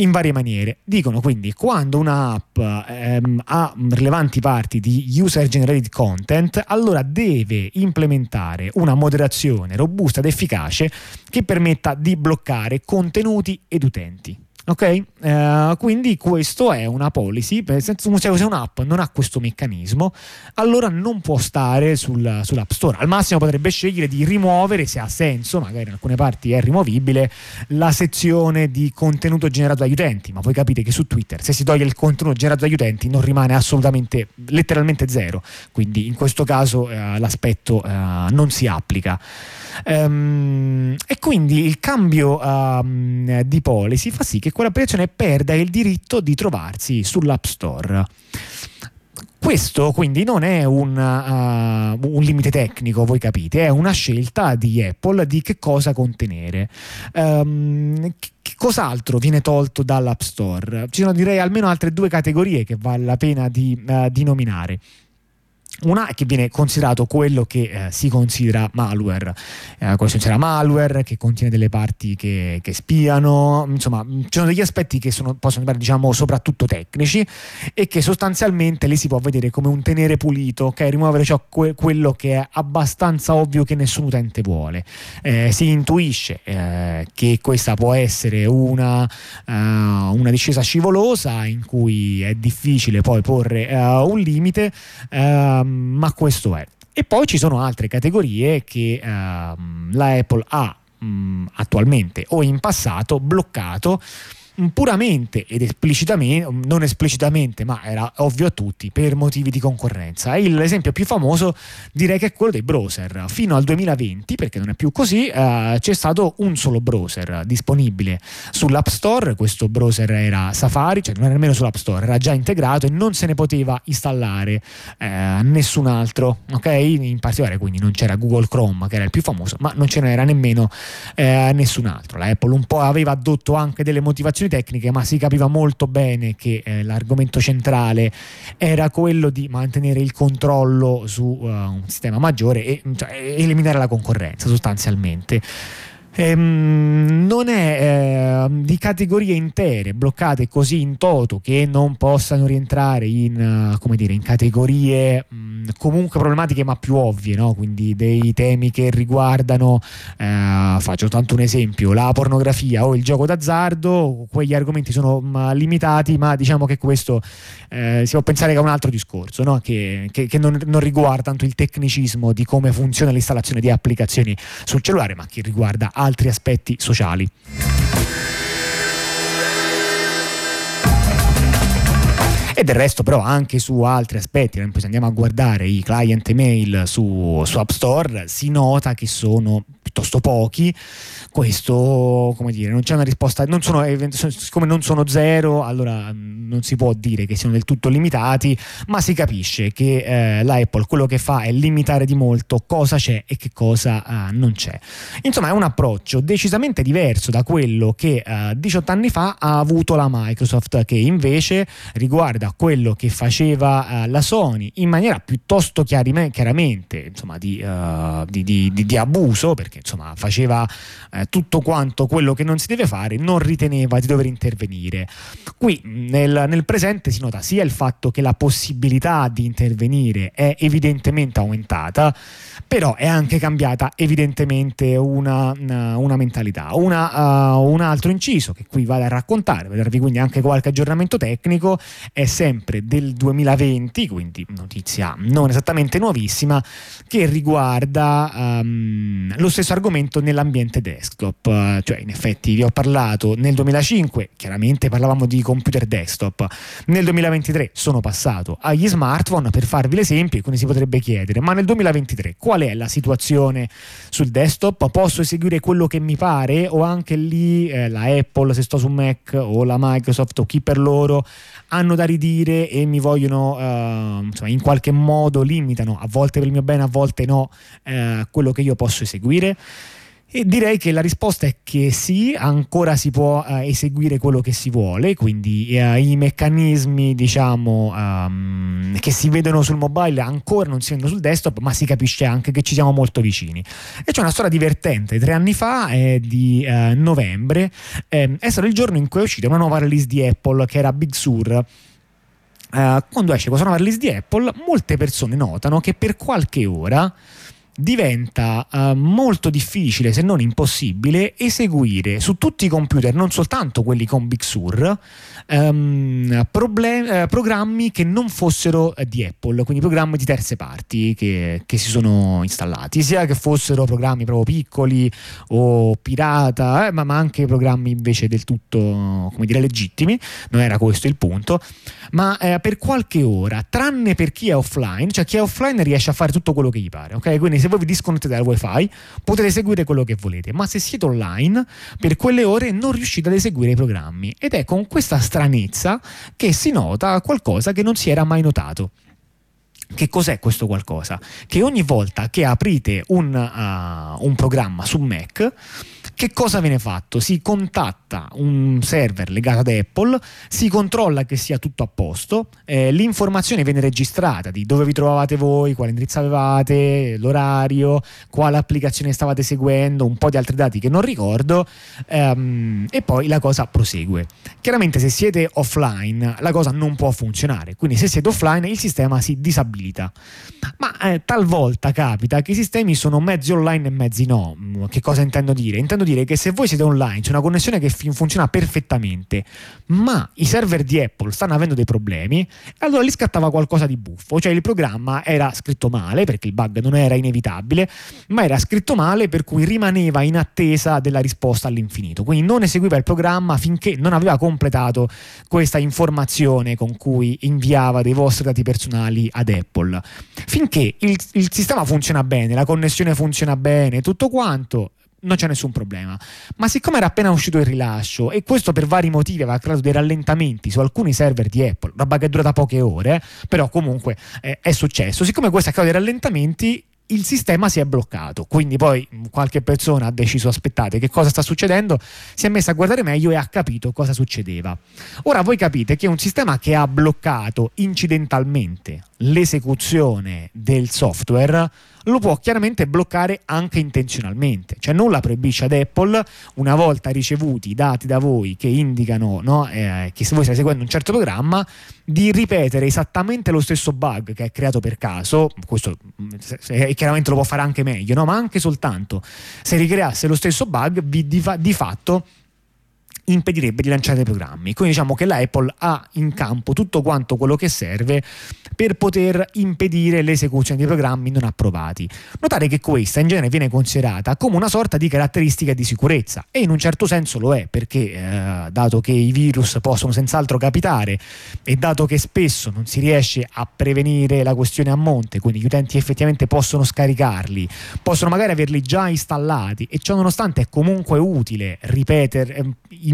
in varie maniere. Dicono quindi quando un'app ehm, ha rilevanti parti di user generated content, allora deve implementare una moderazione robusta ed efficace che permetta di bloccare contenuti ed utenti. Ok? Uh, quindi questo è una policy, se un'app non ha questo meccanismo, allora non può stare sul, sull'App Store. Al massimo potrebbe scegliere di rimuovere, se ha senso, magari in alcune parti è rimovibile, la sezione di contenuto generato dagli utenti, ma voi capite che su Twitter se si toglie il contenuto generato dagli utenti non rimane assolutamente, letteralmente zero, quindi in questo caso uh, l'aspetto uh, non si applica. Um, e quindi il cambio um, di policy fa sì che quell'applicazione perda il diritto di trovarsi sull'App Store. Questo quindi non è un, uh, un, limite tecnico, voi capite, è una scelta di Apple di che cosa contenere. Um, che cos'altro viene tolto dall'App Store? Ci sono direi almeno altre due categorie che vale la pena di, uh, di nominare. Una che viene considerato quello che eh, si considera malware, eh, questo considera malware che contiene delle parti che, che, spiano, insomma ci sono degli aspetti che sono, possono sembrare diciamo soprattutto tecnici e che sostanzialmente li si può vedere come un tenere pulito, ok? rimuovere ciò, que- quello che è abbastanza ovvio che nessun utente vuole. Eh, si intuisce eh, che questa può essere una, uh, una, discesa scivolosa in cui è difficile poi porre uh, un limite. Uh, ma questo è. E poi ci sono altre categorie che uh, la Apple ha um, attualmente o in passato bloccato puramente ed esplicitamente, non esplicitamente, ma era ovvio a tutti, per motivi di concorrenza. L'esempio più famoso direi che è quello dei browser. Fino al 2020, perché non è più così, eh, c'è stato un solo browser disponibile sull'App Store. Questo browser era Safari, cioè non era nemmeno sull'App Store, era già integrato e non se ne poteva installare eh, nessun altro. Ok? In particolare, quindi non c'era Google Chrome, che era il più famoso, ma non ce n'era nemmeno eh, nessun altro. La Apple un po' aveva addotto anche delle motivazioni tecniche, ma si capiva molto bene che eh, l'argomento centrale era quello di mantenere il controllo su uh, un sistema maggiore e cioè, eliminare la concorrenza sostanzialmente ehm, non è eh, di categorie intere bloccate così in toto che non possano rientrare in, uh, dire, in categorie mh, mm, comunque problematiche ma più ovvie, no? quindi dei temi che riguardano, eh, faccio tanto un esempio, la pornografia o il gioco d'azzardo, quegli argomenti sono mh, mm, limitati, ma diciamo che questo eh, si può pensare che è un altro discorso, no? che, che, che non, non, riguarda tanto il tecnicismo di come funziona l'installazione di applicazioni sul cellulare, ma che riguarda altri aspetti sociali. e del resto però anche su altri aspetti, se andiamo a guardare i client email su, su App Store si nota che sono piuttosto pochi questo come dire non c'è una risposta non sono, siccome non sono zero allora mm, non si può dire che siano del tutto limitati ma si capisce che eh, la quello che fa è limitare di molto cosa c'è e che cosa eh, non c'è. Insomma è un approccio decisamente diverso da quello che eh, 18 anni fa ha avuto la Microsoft che invece riguarda quello che faceva eh, la Sony in maniera piuttosto chiaramente insomma di, uh, di, di, di abuso perché insomma faceva eh, tutto quanto quello che non si deve fare, non riteneva di dover intervenire. Qui nel, nel presente si nota sia il fatto che la possibilità di intervenire è evidentemente aumentata, però è anche cambiata evidentemente una, una, una mentalità. Una, uh, un altro inciso che qui vado a raccontare, per darvi quindi anche qualche aggiornamento tecnico, è sempre del 2020, quindi notizia non esattamente nuovissima, che riguarda um, lo stesso argomento nell'ambiente desktop. Uh, cioè, in effetti vi ho parlato nel 2005, chiaramente parlavamo di computer desktop, nel 2023 sono passato agli smartphone per farvi l'esempio, quindi si potrebbe chiedere, ma nel 2023 qual è la situazione sul desktop? Posso eseguire quello che mi pare o anche lì eh, la Apple se sto su Mac o la Microsoft o chi per loro hanno da ridire e mi vogliono eh, insomma, in qualche modo limitano, a volte per il mio bene, a volte no, eh, quello che io posso eseguire. E direi che la risposta è che sì, ancora si può uh, eseguire quello che si vuole, quindi uh, i meccanismi diciamo, um, che si vedono sul mobile ancora non si vedono sul desktop, ma si capisce anche che ci siamo molto vicini. E c'è una storia divertente, tre anni fa, è di uh, novembre, eh, è stato il giorno in cui è uscita una nuova release di Apple che era Big Sur. quando esce questa nuova release di Apple, molte persone notano che per qualche ora diventa uh, molto difficile, se non impossibile, eseguire su tutti i computer, non soltanto quelli con Big Sur, um, problem- uh, programmi che non fossero uh, di Apple, quindi programmi di terze parti che, che, si sono installati, sia che fossero programmi proprio piccoli o pirata, eh, ma, ma, anche programmi invece del tutto, come dire, legittimi, non era questo il punto, ma eh, per qualche ora, tranne per chi è offline, cioè chi è offline riesce a fare tutto quello che gli pare, ok? Quindi se voi vi disconnettate dal wifi potete seguire quello che volete, ma se siete online per quelle ore non riuscite ad eseguire i programmi ed è con questa stranezza che si nota qualcosa che non si era mai notato. Che cos'è questo qualcosa? Che ogni volta che aprite un, uh, un programma su Mac che cosa viene fatto? Si contatta un server legato ad Apple, si controlla che sia tutto a posto, eh, l'informazione viene registrata di dove vi trovavate voi, quale indirizzo avevate, l'orario, quale applicazione stavate seguendo, un po' di altri dati che non ricordo ehm, e poi la cosa prosegue. Chiaramente se siete offline la cosa non può funzionare, quindi se siete offline il sistema si disabilita. Ma eh, talvolta capita che i sistemi sono mezzi online e mezzi no. Che cosa intendo dire? Intendo dire che se voi siete online c'è una connessione che funziona perfettamente, ma i server di Apple stanno avendo dei problemi, allora lì scattava qualcosa di buffo, cioè il programma era scritto male perché il bug non era inevitabile, ma era scritto male per cui rimaneva in attesa della risposta all'infinito, quindi non eseguiva il programma finché non aveva completato questa informazione con cui inviava dei vostri dati personali ad Apple. Finché il, il sistema funziona bene, la connessione funziona bene, tutto quanto, non c'è nessun problema. Ma siccome era appena uscito il rilascio e questo per vari motivi aveva creato dei rallentamenti su alcuni server di Apple, roba che è durata poche ore, però comunque eh, è successo. Siccome questo ha creato dei rallentamenti, il sistema si è bloccato. Quindi poi qualche persona ha deciso: aspettate, che cosa sta succedendo? Si è messa a guardare meglio e ha capito cosa succedeva. Ora voi capite che un sistema che ha bloccato incidentalmente l'esecuzione del software lo può chiaramente bloccare anche intenzionalmente, cioè non la proibisce ad Apple una volta ricevuti i dati da voi che indicano no, eh, che se voi state seguendo un certo programma di ripetere esattamente lo stesso bug che è creato per caso, questo eh, chiaramente lo può fare anche meglio, no? ma anche soltanto se ricreasse lo stesso bug vi, di, di fatto impedirebbe di lanciare programmi. Quindi diciamo che la Apple ha in campo tutto quanto quello che serve per poter impedire l'esecuzione di programmi non approvati. Notare che questa in genere viene considerata come una sorta di caratteristica di sicurezza e in un certo senso lo è perché eh, dato che i virus possono senz'altro capitare e dato che spesso non si riesce a prevenire la questione a monte, quindi gli utenti effettivamente possono scaricarli, possono magari averli già installati e ciò nonostante è comunque utile ripetere, eh,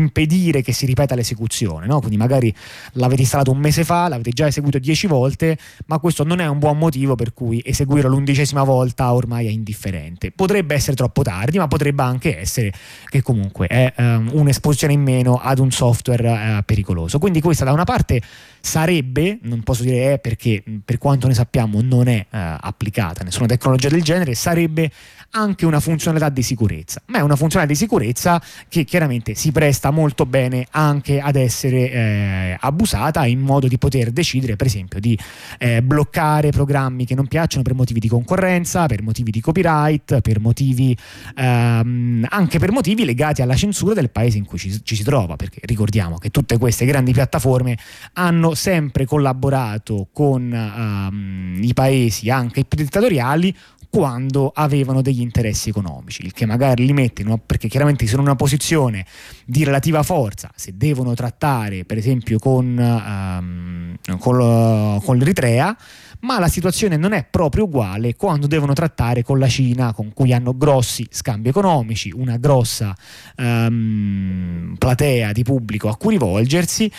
impedire che si ripeta l'esecuzione, no? quindi magari l'avete installato un mese fa, l'avete già eseguito dieci volte, ma questo non è un buon motivo per cui eseguirlo l'undicesima volta ormai è indifferente. Potrebbe essere troppo tardi, ma potrebbe anche essere che comunque è um, un'esposizione in meno ad un software uh, pericoloso. Quindi questa da una parte sarebbe, non posso dire è perché per quanto ne sappiamo non è uh, applicata nessuna tecnologia del genere, sarebbe anche una funzionalità di sicurezza, ma è una funzionalità di sicurezza che chiaramente si presta molto bene anche ad essere eh, abusata in modo di poter decidere per esempio di eh, bloccare programmi che non piacciono per motivi di concorrenza, per motivi di copyright, per motivi ehm, anche per motivi legati alla censura del paese in cui ci, ci si trova, perché ricordiamo che tutte queste grandi piattaforme hanno sempre collaborato con um, i paesi anche più dittatoriali quando avevano degli interessi economici, il che magari li mette, no? perché chiaramente sono in una posizione di relativa forza, se devono trattare per esempio con, um, con, con l'Eritrea, ma la situazione non è proprio uguale quando devono trattare con la Cina, con cui hanno grossi scambi economici, una grossa um, platea di pubblico a cui rivolgersi.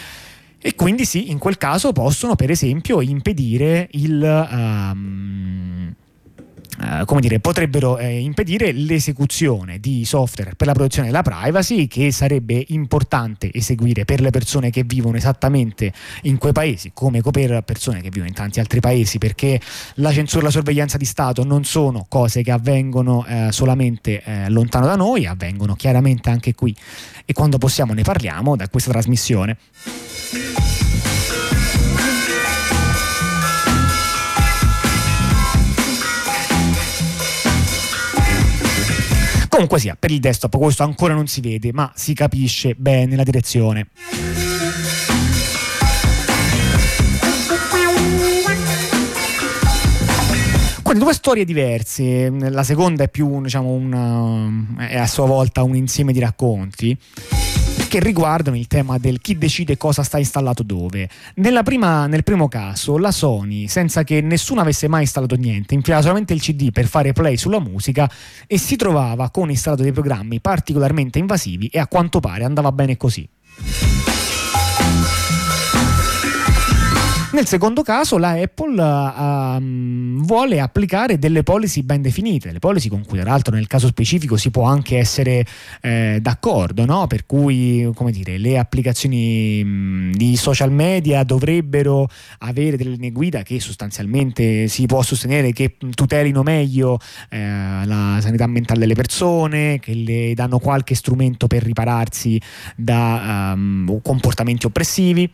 E quindi sì, in quel caso possono per esempio impedire il... Um, Uh, come dire, potrebbero eh, impedire l'esecuzione di software per la protezione della privacy che sarebbe importante eseguire per le persone che vivono esattamente in quei paesi, come per persone che vivono in tanti altri paesi, perché la censura e la sorveglianza di Stato non sono cose che avvengono eh, solamente eh, lontano da noi, avvengono chiaramente anche qui e quando possiamo ne parliamo da questa trasmissione. Comunque sia, per il desktop questo ancora non si vede, ma si capisce bene la direzione. Quindi due storie diverse, la seconda è più diciamo, una, è a sua volta un insieme di racconti che riguardano il tema del chi decide cosa sta installato dove. Prima, nel primo caso, la Sony, senza che nessuno avesse mai installato niente, infilava solamente il CD per fare play sulla musica e si trovava con installato dei programmi particolarmente invasivi e a quanto pare andava bene così. Nel secondo caso la Apple uh, vuole applicare delle policy ben definite, le policy con cui tra l'altro nel caso specifico si può anche essere eh, d'accordo, no? per cui dire, le applicazioni mh, di social media dovrebbero avere delle linee guida che sostanzialmente si può sostenere che tutelino meglio eh, la sanità mentale delle persone, che le danno qualche strumento per ripararsi da um, comportamenti oppressivi.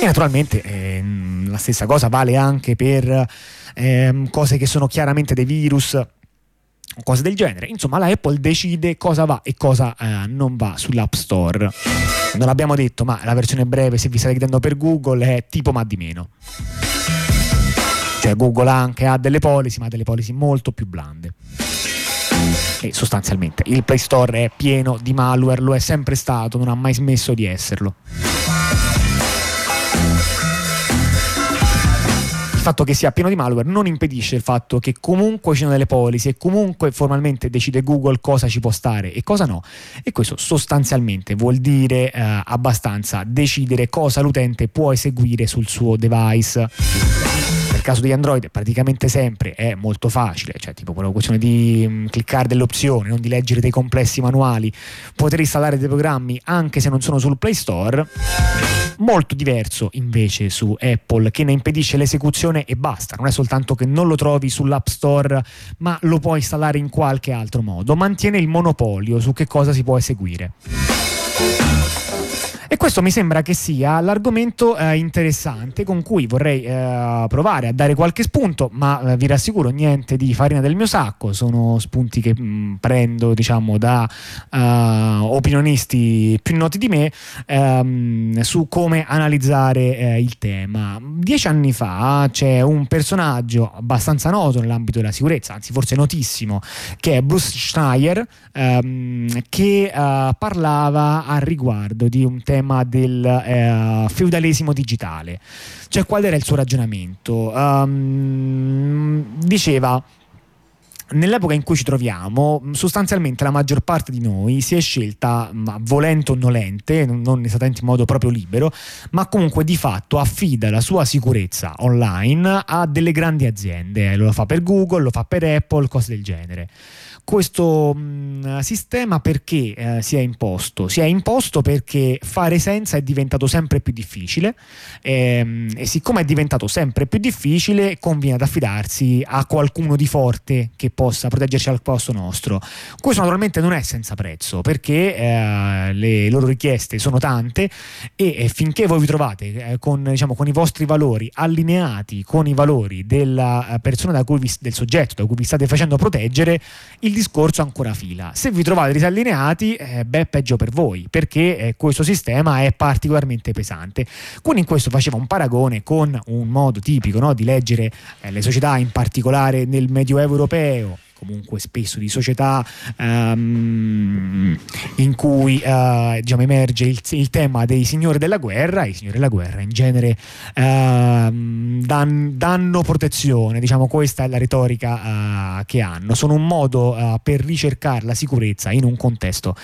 E naturalmente eh, la stessa cosa vale anche per eh, cose che sono chiaramente dei virus cose del genere. Insomma, la Apple decide cosa va e cosa eh, non va sull'App Store. Non l'abbiamo detto, ma la versione breve, se vi state chiedendo per Google, è tipo ma di meno. Cioè Google anche ha delle policy, ma delle policy molto più blande. E sostanzialmente il Play Store è pieno di malware, lo è sempre stato, non ha mai smesso di esserlo. Fatto che sia pieno di malware non impedisce il fatto che comunque ci sono delle policy e comunque formalmente decide Google cosa ci può stare e cosa no. E questo sostanzialmente vuol dire eh, abbastanza decidere cosa l'utente può eseguire sul suo device. Nel caso di Android praticamente sempre è molto facile, cioè tipo quella questione di mh, mm, cliccare delle opzioni, non di leggere dei complessi manuali, poter installare dei programmi anche se non sono sul Play Store molto diverso invece su Apple che ne impedisce l'esecuzione e basta, non è soltanto che non lo trovi sull'App Store ma lo puoi installare in qualche altro modo, mantiene il monopolio su che cosa si può eseguire. E questo mi sembra che sia l'argomento eh, interessante con cui vorrei eh, provare a dare qualche spunto, ma eh, vi rassicuro niente di farina del mio sacco, sono spunti che mh, mm, prendo diciamo da uh, opinionisti più noti di me ehm, su come analizzare eh, il tema. Dieci anni fa c'è un personaggio abbastanza noto nell'ambito della sicurezza, anzi forse notissimo, che è Bruce Schneier, ehm, che uh, parlava a riguardo di un tema tema del eh, feudalesimo digitale. Cioè, qual era il suo ragionamento? Um, diceva nell'epoca in cui ci troviamo, sostanzialmente la maggior parte di noi si è scelta, volente o nolente, non esattamente in modo proprio libero, ma comunque di fatto affida la sua sicurezza online a delle grandi aziende. Lo fa per Google, lo fa per Apple, cose del genere questo mh, mm, sistema perché eh, si è imposto? Si è imposto perché fare senza è diventato sempre più difficile ehm, e siccome è diventato sempre più difficile conviene ad affidarsi a qualcuno di forte che possa proteggerci al posto nostro. Questo naturalmente non è senza prezzo perché eh, le loro richieste sono tante e, e finché voi vi trovate eh, con, diciamo, con, i vostri valori allineati con i valori della eh, persona da cui vi, del soggetto da cui vi state facendo proteggere, il discorso ancora fila. Se vi trovate disallineati, eh, beh, peggio per voi, perché eh, questo sistema è particolarmente pesante. Quindi in questo faceva un paragone con un modo tipico no, di leggere eh, le società, in particolare nel Medioevo europeo comunque spesso di società um, in cui uh, diciamo, emerge il, il, tema dei signori della guerra, i signori della guerra in genere uh, dan, danno protezione, diciamo questa è la retorica uh, che hanno, sono un modo eh, per ricercare la sicurezza in un contesto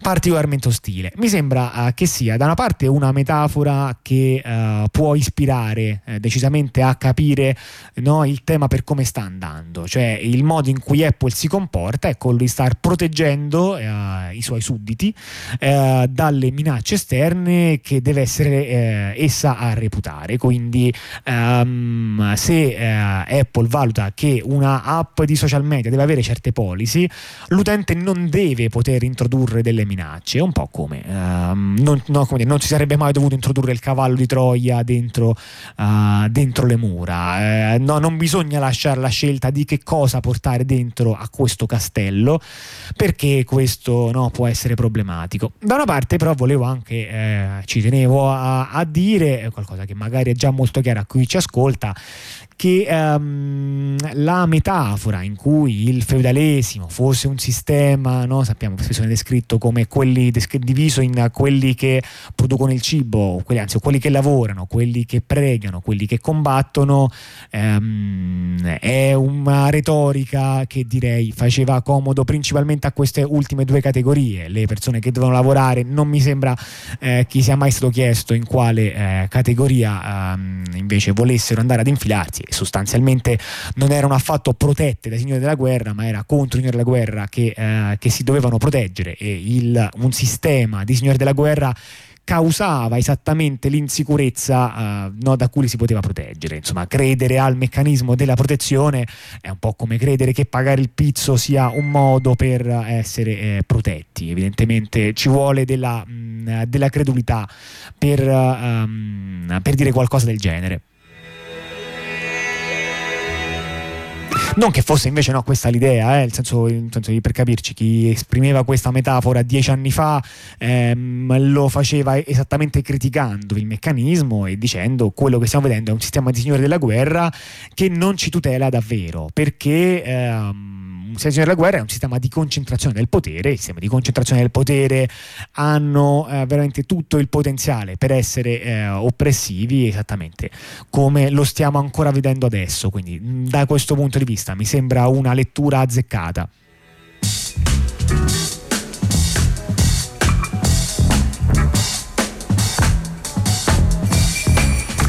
particolarmente ostile. Mi sembra che sia da una parte una metafora che può ispirare decisamente a capire no, il tema per come sta andando, cioè il modo in cui cui Apple si comporta quello di star proteggendo eh, i suoi sudditi eh, dalle minacce esterne che deve essere eh, essa a reputare. Quindi ehm, se eh, Apple valuta che una app di social media deve avere certe policy, l'utente non deve poter introdurre delle minacce. Un po' come, ehm, non, no, come dire, non si sarebbe mai dovuto introdurre il cavallo di Troia dentro, uh, dentro le mura. Eh, no, non bisogna lasciare la scelta di che cosa portare dentro dentro a questo castello perché questo no, può essere problematico. Da una parte però volevo anche, eh, ci tenevo a, a dire qualcosa che magari è già molto chiaro a chi ci ascolta, che um, la metafora in cui il feudalesimo fosse un sistema, no? sappiamo spesso viene descritto come quelli diviso in quelli che producono il cibo, quelli, anzi quelli che lavorano, quelli che pregano, quelli che combattono, um, è una retorica che direi faceva comodo principalmente a queste ultime due categorie, le persone che devono lavorare, non mi sembra eh, chi sia mai stato chiesto in quale eh, categoria ehm, invece volessero andare ad infilarsi sostanzialmente non erano affatto protette dai signori della guerra, ma era contro i signori della guerra che, eh, che si dovevano proteggere e il, un sistema di signori della guerra causava esattamente l'insicurezza uh, no, da cui si poteva proteggere. Insomma, credere al meccanismo della protezione è un po' come credere che pagare il pizzo sia un modo per essere eh, protetti. Evidentemente ci vuole della, mh, mm, della credulità per, uh, um, per dire qualcosa del genere. Non che fosse invece no, questa l'idea, eh, nel senso, nel senso per capirci, chi esprimeva questa metafora dieci anni fa ehm, lo faceva esattamente criticando il meccanismo e dicendo quello che stiamo vedendo è un sistema di signore della guerra che non ci tutela davvero, perché... Ehm, sistema della guerra è un sistema di concentrazione del potere, i sistemi di concentrazione del potere hanno eh, veramente tutto il potenziale per essere eh, oppressivi esattamente come lo stiamo ancora vedendo adesso, quindi da questo punto di vista mi sembra una lettura azzeccata.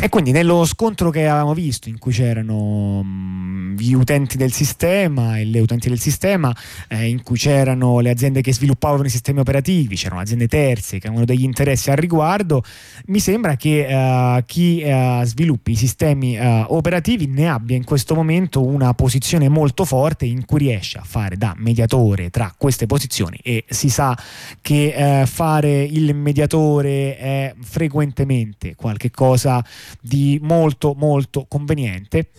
E quindi nello scontro che avevamo visto, in cui c'erano mm, gli utenti del sistema e le utenti del sistema, eh, in cui c'erano le aziende che sviluppavano i sistemi operativi, c'erano aziende terze che avevano degli interessi al riguardo, mi sembra che eh, chi eh, sviluppi i sistemi eh, operativi ne abbia in questo momento una posizione molto forte in cui riesce a fare da mediatore tra queste posizioni e si sa che fare il mediatore è frequentemente qualche cosa di molto molto conveniente.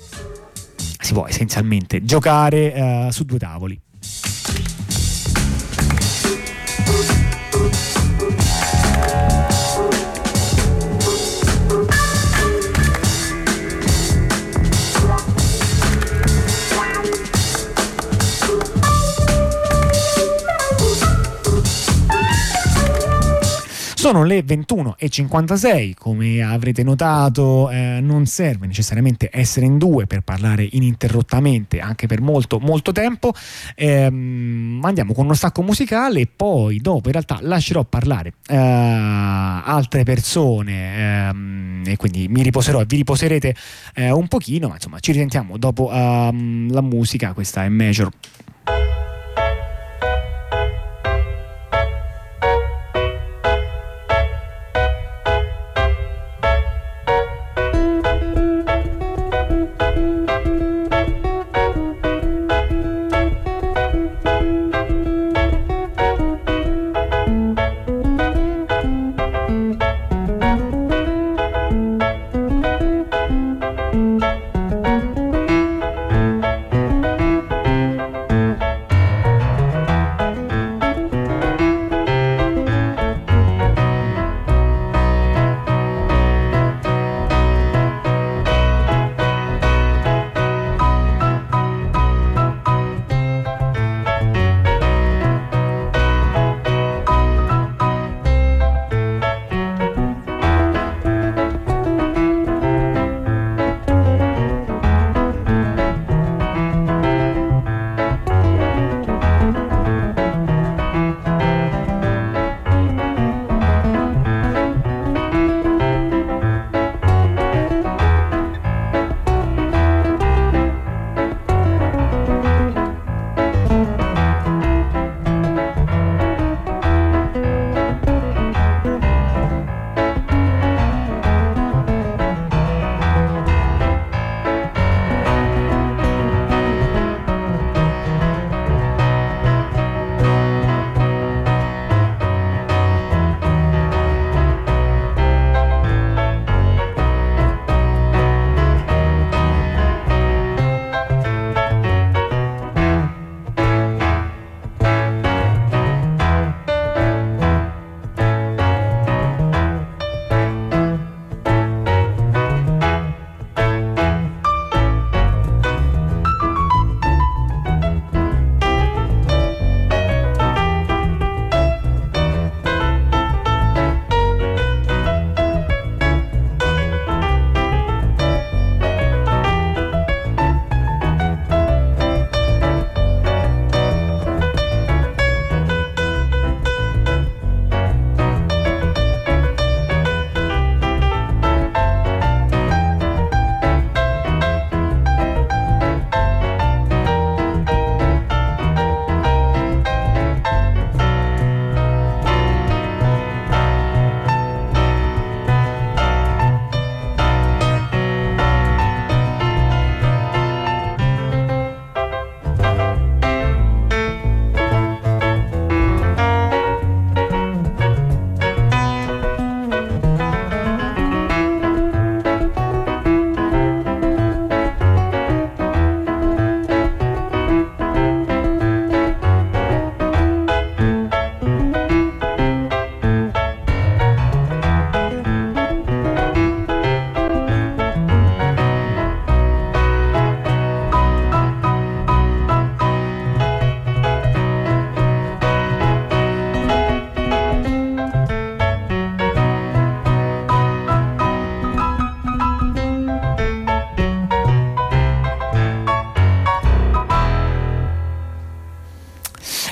Si può essenzialmente giocare eh, su due tavoli Sono le 21.56, come avrete notato eh, non serve necessariamente essere in due per parlare ininterrottamente anche per molto molto tempo. Ehm, andiamo con uno stacco musicale e poi dopo in realtà lascerò parlare eh, altre persone ehm, e quindi mi riposerò e vi riposerete eh, un pochino, ma insomma ci risentiamo dopo ehm, la musica, questa è Major.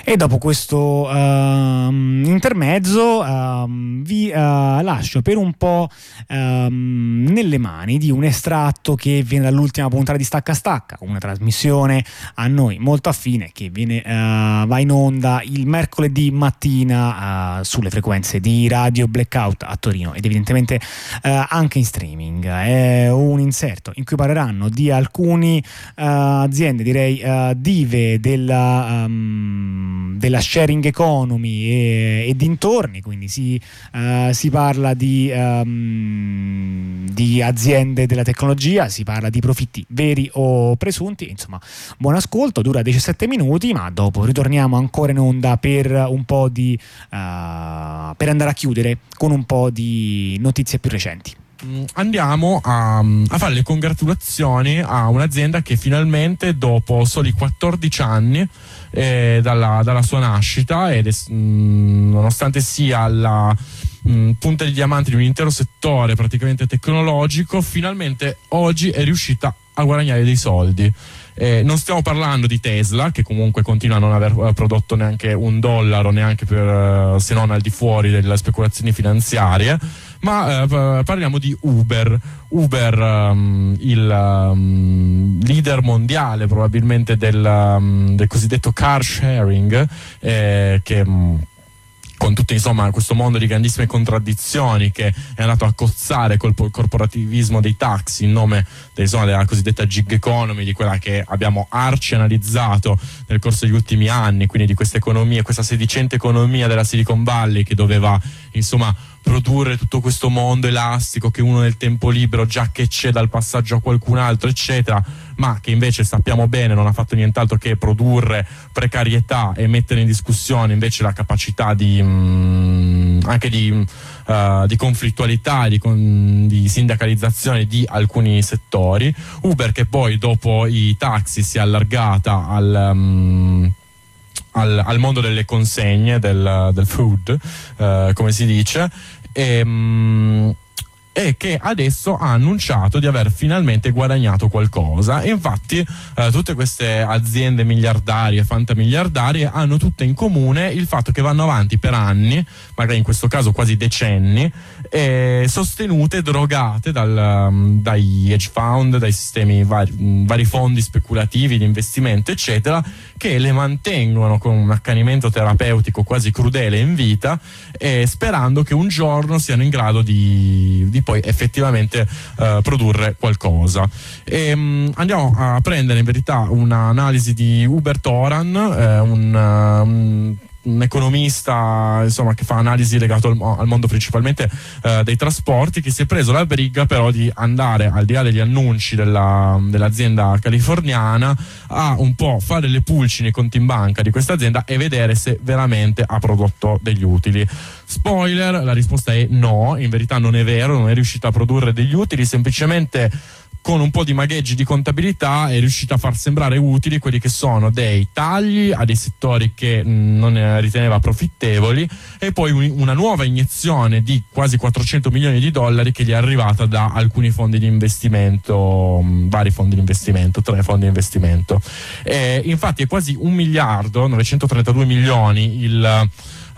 E dopo questo uh, intermezzo uh, vi uh, lascio per un po' ehm, nelle mani di un estratto che viene dall'ultima puntata di Stacca Stacca, una trasmissione a noi molto affine che viene, eh, va in onda il mercoledì mattina sulle frequenze di Radio Blackout a Torino ed evidentemente anche in streaming. È un inserto in cui parleranno di alcune aziende, direi dive della... Um, della sharing economy e, e dintorni, quindi si, uh, si parla di, um, di, aziende della tecnologia, si parla di profitti veri o presunti, insomma buon ascolto, dura 17 minuti, ma dopo ritorniamo ancora in onda per un po' di... Uh, per andare a chiudere con un po' di notizie più recenti. Mm, andiamo a, a, fare le congratulazioni a un'azienda che finalmente dopo soli 14 anni eh, dalla, dalla, sua nascita ed è, mh, mm, nonostante sia la mh, mm, punta di diamante di un intero settore praticamente tecnologico finalmente oggi è riuscita a guadagnare dei soldi. Eh, non stiamo parlando di Tesla, che comunque continua a non aver eh, prodotto neanche un dollaro, neanche per, eh, se non al di fuori delle speculazioni finanziarie, ma eh, parliamo di Uber. Uber, um, il um, leader mondiale probabilmente del, um, del, cosiddetto car sharing, eh, che um, con tutto insomma questo mondo di grandissime contraddizioni che è andato a cozzare col corporativismo dei taxi in nome insomma, della cosiddetta gig economy, di quella che abbiamo arci analizzato nel corso degli ultimi anni, quindi di questa economia, questa sedicente economia della Silicon Valley che doveva insomma produrre tutto questo mondo elastico che uno nel tempo libero già che c'è dal passaggio a qualcun altro eccetera ma che invece sappiamo bene non ha fatto nient'altro che produrre precarietà e mettere in discussione invece la capacità di mh, mm, anche di, uh, di conflittualità di, con, di, sindacalizzazione di alcuni settori. Uber che poi dopo i taxi si è allargata al um, al, al, mondo delle consegne, del, del food, uh, come si dice, e, um, e che adesso ha annunciato di aver finalmente guadagnato qualcosa. E infatti eh, tutte queste aziende miliardarie, fantamiliardarie, hanno tutte in comune il fatto che vanno avanti per anni, magari in questo caso quasi decenni, eh, sostenute, drogate dal, um, dai hedge fund, dai sistemi vari, vari fondi speculativi di investimento, eccetera, che le mantengono con un accanimento terapeutico quasi crudele in vita, eh, sperando che un giorno siano in grado di, di poi effettivamente eh, produrre qualcosa. E, ehm, mh, andiamo a prendere in verità un'analisi di Hubert Oran, eh, un, um, un economista insomma, che fa analisi legato al, al mondo principalmente eh, dei trasporti che si è preso la briga però di andare al di là degli annunci della, dell'azienda californiana a un po' fare le pulci nei conti in banca di questa azienda e vedere se veramente ha prodotto degli utili. Spoiler la risposta è no in verità non è vero non è riuscita a produrre degli utili semplicemente con un po' di magheggi di contabilità è riuscita a far sembrare utili quelli che sono dei tagli a dei settori che mm, non riteneva profittevoli e poi un, una nuova iniezione di quasi 400 milioni di dollari che gli è arrivata da alcuni fondi di investimento, mm, vari fondi di investimento, tre fondi di investimento. E infatti è quasi un miliardo, 932 milioni il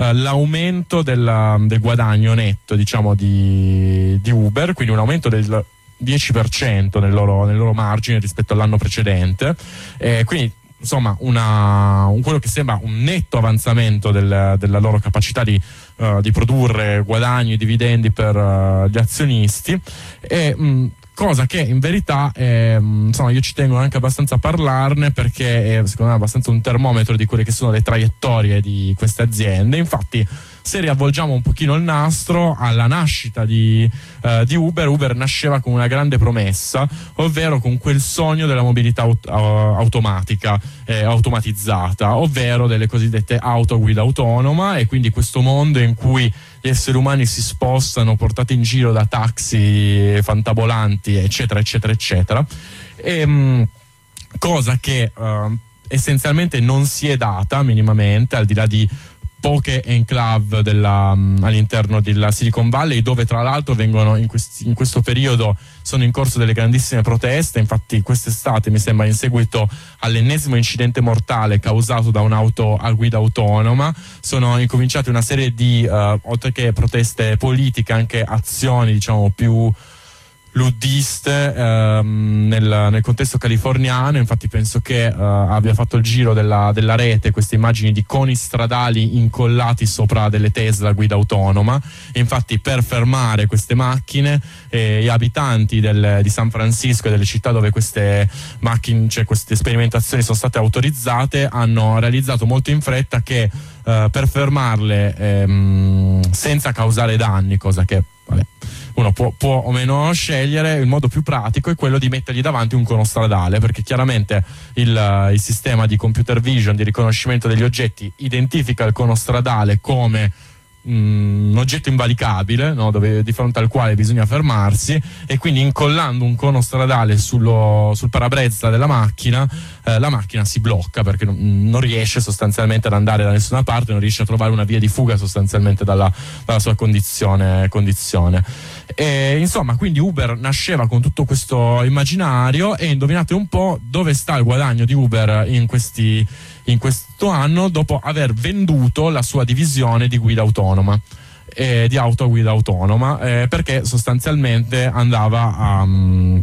Uh, l'aumento del, del, guadagno netto diciamo di, di, Uber, quindi un aumento del 10% nel loro, nel loro margine rispetto all'anno precedente. Eh, quindi insomma una, un, quello che sembra un netto avanzamento del, della loro capacità di, uh, di, produrre guadagni e dividendi per uh, gli azionisti e mh, cosa che in verità eh, insomma io ci tengo anche abbastanza a parlarne perché è secondo me abbastanza un termometro di quelle che sono le traiettorie di queste aziende. Infatti se riavvolgiamo un pochino il nastro alla nascita di, uh, di, Uber, Uber nasceva con una grande promessa, ovvero con quel sogno della mobilità aut- automatica, eh, automatizzata, ovvero delle cosiddette auto guida autonoma e quindi questo mondo in cui gli esseri umani si spostano portati in giro da taxi fantabolanti, eccetera, eccetera, eccetera. E, mh, cosa che uh, essenzialmente non si è data minimamente, al di là di poche enclave della, um, all'interno della Silicon Valley dove tra l'altro vengono in, questi, in, questo periodo sono in corso delle grandissime proteste. Infatti quest'estate mi sembra in seguito all'ennesimo incidente mortale causato da un'auto a guida autonoma sono incominciate una serie di uh, oltre che proteste politiche anche azioni diciamo più luddiste ehm, nel, nel, contesto californiano, infatti penso che eh, abbia fatto il giro della, della, rete queste immagini di coni stradali incollati sopra delle Tesla guida autonoma, infatti per fermare queste macchine eh, gli abitanti del, di San Francisco e delle città dove queste macchine, cioè queste sperimentazioni sono state autorizzate hanno realizzato molto in fretta che eh, per fermarle ehm, senza causare danni, cosa che vabbè, uno può, può, o meno scegliere, il modo più pratico è quello di mettergli davanti un cono stradale, perché chiaramente il, il sistema di computer vision, di riconoscimento degli oggetti, identifica il cono stradale come un oggetto invalicabile no? Dove, di fronte al quale bisogna fermarsi e quindi incollando un cono stradale sullo, sul parabrezza della macchina eh, la macchina si blocca perché non, non, riesce sostanzialmente ad andare da nessuna parte non riesce a trovare una via di fuga sostanzialmente dalla, dalla sua condizione, condizione. E, insomma quindi Uber nasceva con tutto questo immaginario e indovinate un po' dove sta il guadagno di Uber in questi in questo anno dopo aver venduto la sua divisione di guida autonoma. Eh, di auto a guida autonoma eh, perché sostanzialmente andava a um,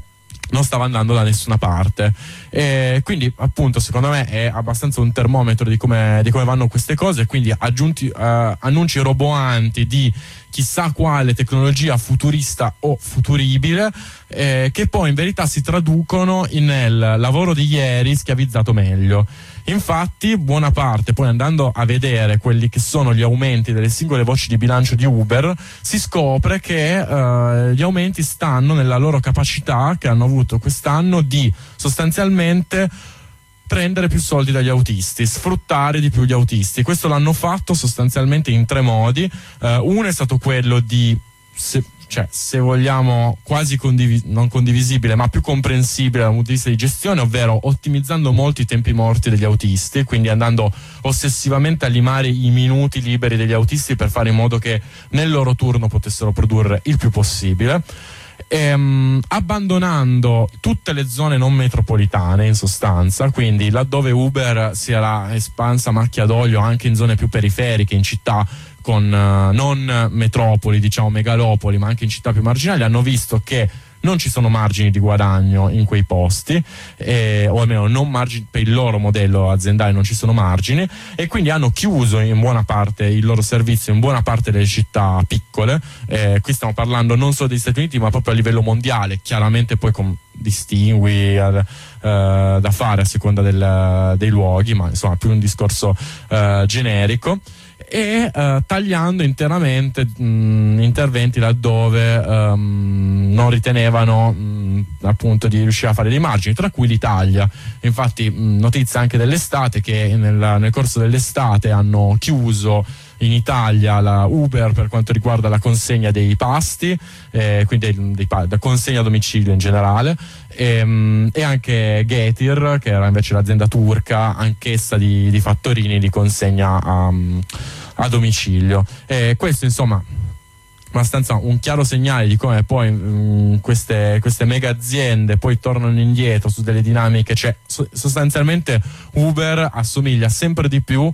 non stava andando da nessuna parte. E quindi, appunto, secondo me è abbastanza un termometro di come, di come vanno queste cose. Quindi, aggiunti, uh, annunci roboanti di chissà quale tecnologia futurista o futuribile, eh, che poi in verità si traducono nel lavoro di ieri schiavizzato meglio. Infatti, buona parte, poi andando a vedere quelli che sono gli aumenti delle singole voci di bilancio di Uber, si scopre che eh, gli aumenti stanno nella loro capacità che hanno avuto quest'anno di sostanzialmente prendere più soldi dagli autisti, sfruttare di più gli autisti. Questo l'hanno fatto sostanzialmente in tre modi. Uh, uno è stato quello di se, cioè, se vogliamo, quasi condivis- non condivisibile, ma più comprensibile dal punto di vista di gestione, ovvero ottimizzando molti tempi morti degli autisti, quindi andando ossessivamente a limare i minuti liberi degli autisti per fare in modo che nel loro turno potessero produrre il più possibile. Ehm, abbandonando tutte le zone non metropolitane in sostanza, quindi laddove Uber si era espansa macchia d'olio anche in zone più periferiche, in città con uh, non metropoli, diciamo megalopoli, ma anche in città più marginali, hanno visto che non ci sono margini di guadagno in quei posti, eh, o almeno margini, per il loro modello aziendale non ci sono margini, e quindi hanno chiuso in buona parte il loro servizio in buona parte delle città piccole. Eh, qui stiamo parlando non solo degli Stati Uniti, ma proprio a livello mondiale, chiaramente poi con distingui eh, da fare a seconda del, dei luoghi, ma insomma più un discorso eh, generico e uh, tagliando interamente mh, interventi laddove um, non ritenevano mh, appunto di riuscire a fare dei margini, tra cui l'Italia. Infatti, mh, notizia anche dell'estate che nel, nel corso dell'estate hanno chiuso in Italia la Uber per quanto riguarda la consegna dei pasti, eh, quindi dei, dei, la consegna a domicilio in generale, e, ehm, e, anche Getir, che era invece l'azienda turca, anch'essa di, di fattorini di consegna a, a domicilio. E questo insomma abbastanza un chiaro segnale di come poi mh, mm, queste, queste, mega aziende poi tornano indietro su delle dinamiche, cioè so, sostanzialmente Uber assomiglia sempre di più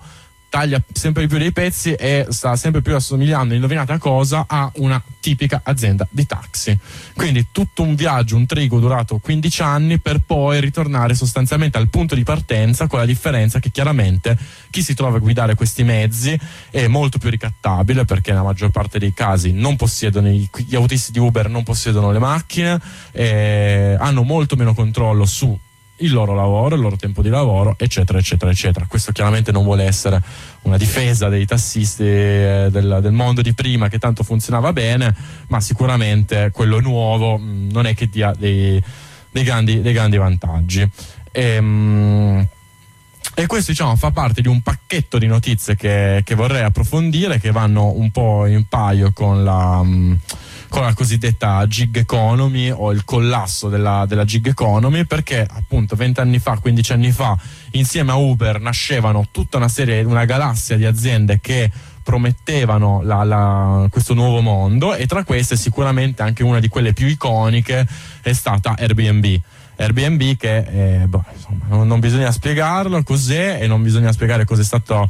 taglia sempre di più dei pezzi e sta sempre più assomigliando, indovinate a cosa, a una tipica azienda di taxi. Quindi tutto un viaggio, un trigo durato 15 anni per poi ritornare sostanzialmente al punto di partenza con la differenza che chiaramente chi si trova a guidare questi mezzi è molto più ricattabile perché nella maggior parte dei casi non possiedono gli autisti di Uber non possiedono le macchine, hanno molto meno controllo su il loro lavoro, il loro tempo di lavoro, eccetera, eccetera, eccetera. Questo chiaramente non vuole essere una difesa dei tassisti eh, del, del, mondo di prima che tanto funzionava bene, ma sicuramente quello nuovo mh, mm, non è che dia dei, dei, grandi, dei grandi, vantaggi. E, ehm, mh, e questo diciamo, fa parte di un pacchetto di notizie che, che, vorrei approfondire, che vanno un po' in paio con la, mm, con la cosiddetta gig economy o il collasso della, della gig economy perché appunto 20 anni fa, 15 anni fa insieme a Uber nascevano tutta una serie, una galassia di aziende che promettevano la, la, questo nuovo mondo e tra queste sicuramente anche una di quelle più iconiche è stata Airbnb. Airbnb che eh, boh, insomma, non, bisogna spiegarlo cos'è e non bisogna spiegare cos'è stato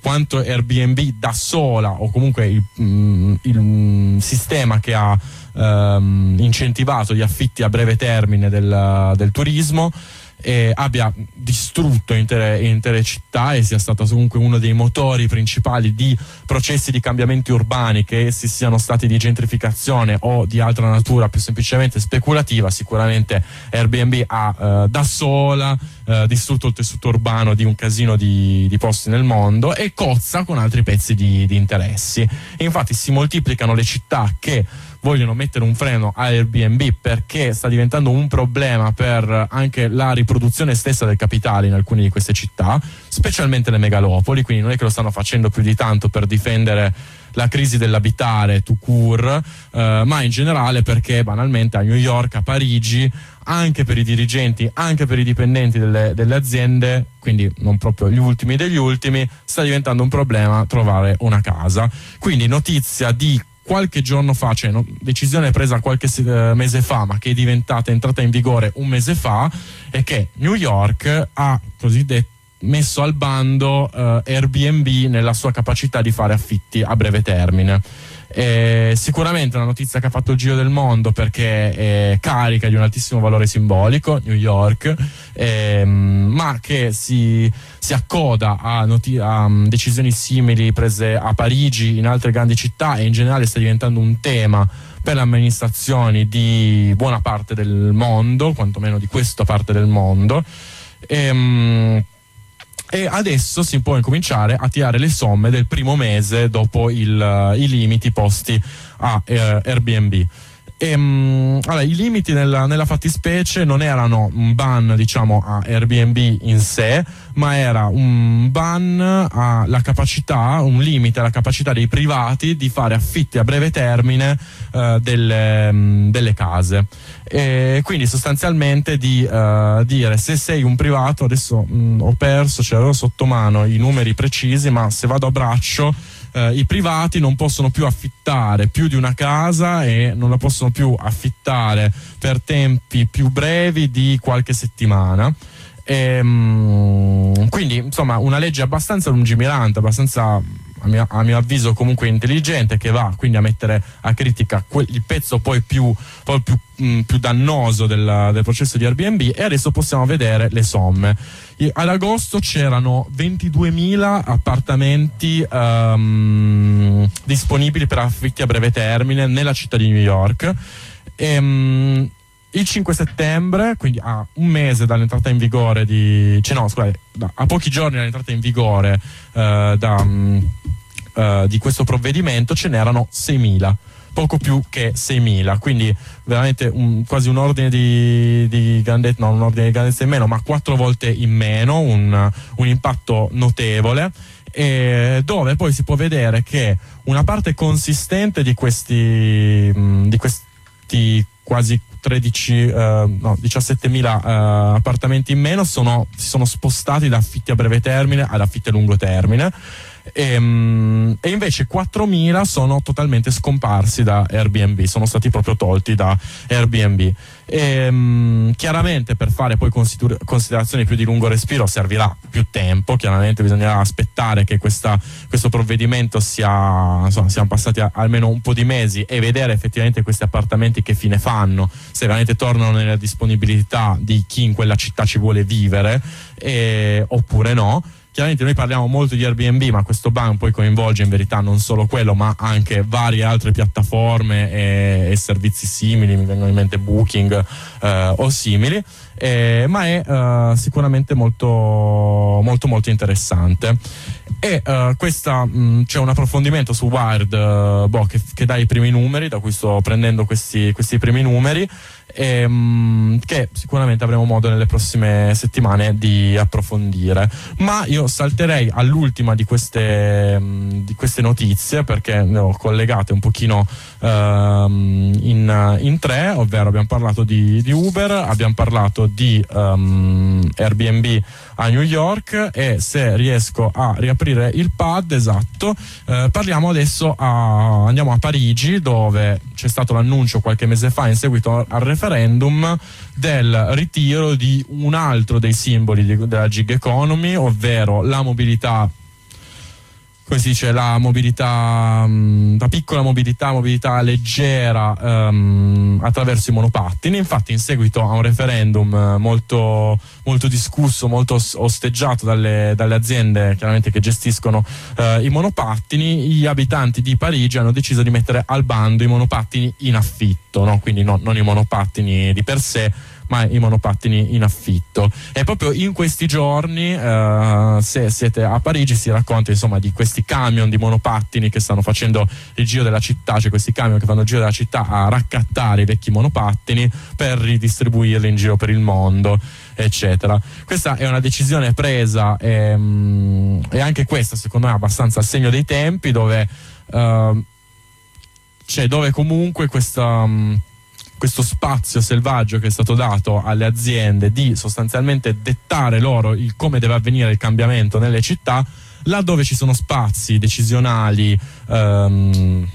quanto Airbnb da sola o comunque il, mm, il mm, sistema che ha um, incentivato gli affitti a breve termine del, del turismo eh, abbia distrutto intere, intere, città e sia stato comunque uno dei motori principali di processi di cambiamenti urbani che essi siano stati di gentrificazione o di altra natura più semplicemente speculativa, sicuramente Airbnb ha eh, da sola eh, distrutto il tessuto urbano di un casino di, di, posti nel mondo e cozza con altri pezzi di, di interessi. Infatti si moltiplicano le città che vogliono mettere un freno a Airbnb perché sta diventando un problema per anche la riproduzione stessa del capitale in alcune di queste città, specialmente le megalopoli, quindi non è che lo stanno facendo più di tanto per difendere la crisi dell'abitare to cure, eh, ma in generale perché banalmente a New York, a Parigi, anche per i dirigenti, anche per i dipendenti delle, delle, aziende, quindi non proprio gli ultimi degli ultimi, sta diventando un problema trovare una casa. Quindi notizia di qualche giorno fa, cioè decisione presa qualche uh, mese fa, ma che è diventata entrata in vigore un mese fa, è che New York ha cosiddetto messo al bando uh, Airbnb nella sua capacità di fare affitti a breve termine. Eh, sicuramente una notizia che ha fatto il giro del mondo perché è carica di un altissimo valore simbolico, New York, ehm, ma che si, si accoda a, noti- a um, decisioni simili prese a Parigi, in altre grandi città e in generale sta diventando un tema per le amministrazioni di buona parte del mondo, quantomeno di questa parte del mondo. Ehm, e adesso si può incominciare a tirare le somme del primo mese dopo il, i limiti posti a eh, Airbnb. E, um, allora, I limiti nella, nella, fattispecie non erano un ban diciamo, a Airbnb in sé, ma era un ban alla capacità, un limite alla capacità dei privati di fare affitti a breve termine uh, delle, um, delle, case. E quindi sostanzialmente di uh, dire se sei un privato, adesso um, ho perso, cioè avevo sotto mano i numeri precisi, ma se vado a braccio eh, i privati non possono più affittare più di una casa e non la possono più affittare per tempi più brevi di qualche settimana. E, ehm, quindi insomma una legge abbastanza lungimirante, abbastanza a mio, a mio, avviso comunque intelligente che va quindi a mettere a critica quel, il pezzo poi più, poi più, mh, più dannoso del, del, processo di Airbnb e adesso possiamo vedere le somme. ad agosto c'erano 22.000 appartamenti um, disponibili per affitti a breve termine nella città di New York. E, um, il 5 settembre, quindi a un mese dall'entrata in vigore di. cioè no, scusate, a pochi giorni dall'entrata in vigore uh, da, um, uh, di questo provvedimento, ce n'erano 6.000 poco più che 6.000, quindi veramente un, quasi un ordine di, di grandezza, no, un ordine di grandezza in meno, ma quattro volte in meno, un, un impatto notevole. dove poi si può vedere che una parte consistente di questi, mh, di questi quasi 13, eh, no, 17.000 eh, appartamenti in meno sono, si sono spostati da affitti a breve termine ad affitti a lungo termine e, ehm, e, invece 4.000 sono totalmente scomparsi da Airbnb, sono stati proprio tolti da Airbnb. E, um, chiaramente per fare poi consider- considerazioni più di lungo respiro servirà più tempo, chiaramente bisognerà aspettare che questa, questo provvedimento sia, insomma, siano passati a, almeno un po' di mesi e vedere effettivamente questi appartamenti che fine fanno, se veramente tornano nella disponibilità di chi in quella città ci vuole vivere eh, oppure no chiaramente noi parliamo molto di Airbnb, ma questo ban poi coinvolge in verità non solo quello, ma anche varie altre piattaforme e, e servizi simili, mi vengono in mente Booking eh, o simili. Eh, ma è uh, sicuramente molto, molto, molto interessante. E uh, questa mh, c'è un approfondimento su Wired uh, boh, che, che, dà i primi numeri, da cui sto prendendo questi, questi primi numeri. Ehm, che sicuramente avremo modo nelle prossime settimane di approfondire. Ma io salterei all'ultima di queste, di queste notizie perché ne ho collegate un pochino ehm, in, in, tre, ovvero abbiamo parlato di, di Uber, abbiamo parlato di um, Airbnb a New York e se riesco a riaprire il pad, esatto, eh, parliamo adesso a, andiamo a Parigi dove c'è stato l'annuncio qualche mese fa in seguito al referendum del ritiro di un altro dei simboli di, della gig economy, ovvero la mobilità come si dice, la mobilità, mm, la piccola mobilità, mobilità leggera um, attraverso i monopattini. Infatti, in seguito a un referendum eh, molto, molto discusso, molto osteggiato dalle, dalle aziende chiaramente che gestiscono uh, i monopattini, gli abitanti di Parigi hanno deciso di mettere al bando i monopattini in affitto, no? quindi no, non i monopattini di per sé ma i monopattini in affitto. E proprio in questi giorni, eh, se siete a Parigi, si racconta insomma di questi camion di monopattini che stanno facendo il giro della città, cioè questi camion che fanno il giro della città a raccattare i vecchi monopattini per ridistribuirli in giro per il mondo eccetera. Questa è una decisione presa e, um, e anche questa secondo me è abbastanza al segno dei tempi dove, uh, cioè dove comunque questa, um, questo spazio selvaggio che è stato dato alle aziende di sostanzialmente dettare loro il come deve avvenire il cambiamento nelle città, laddove ci sono spazi decisionali, um,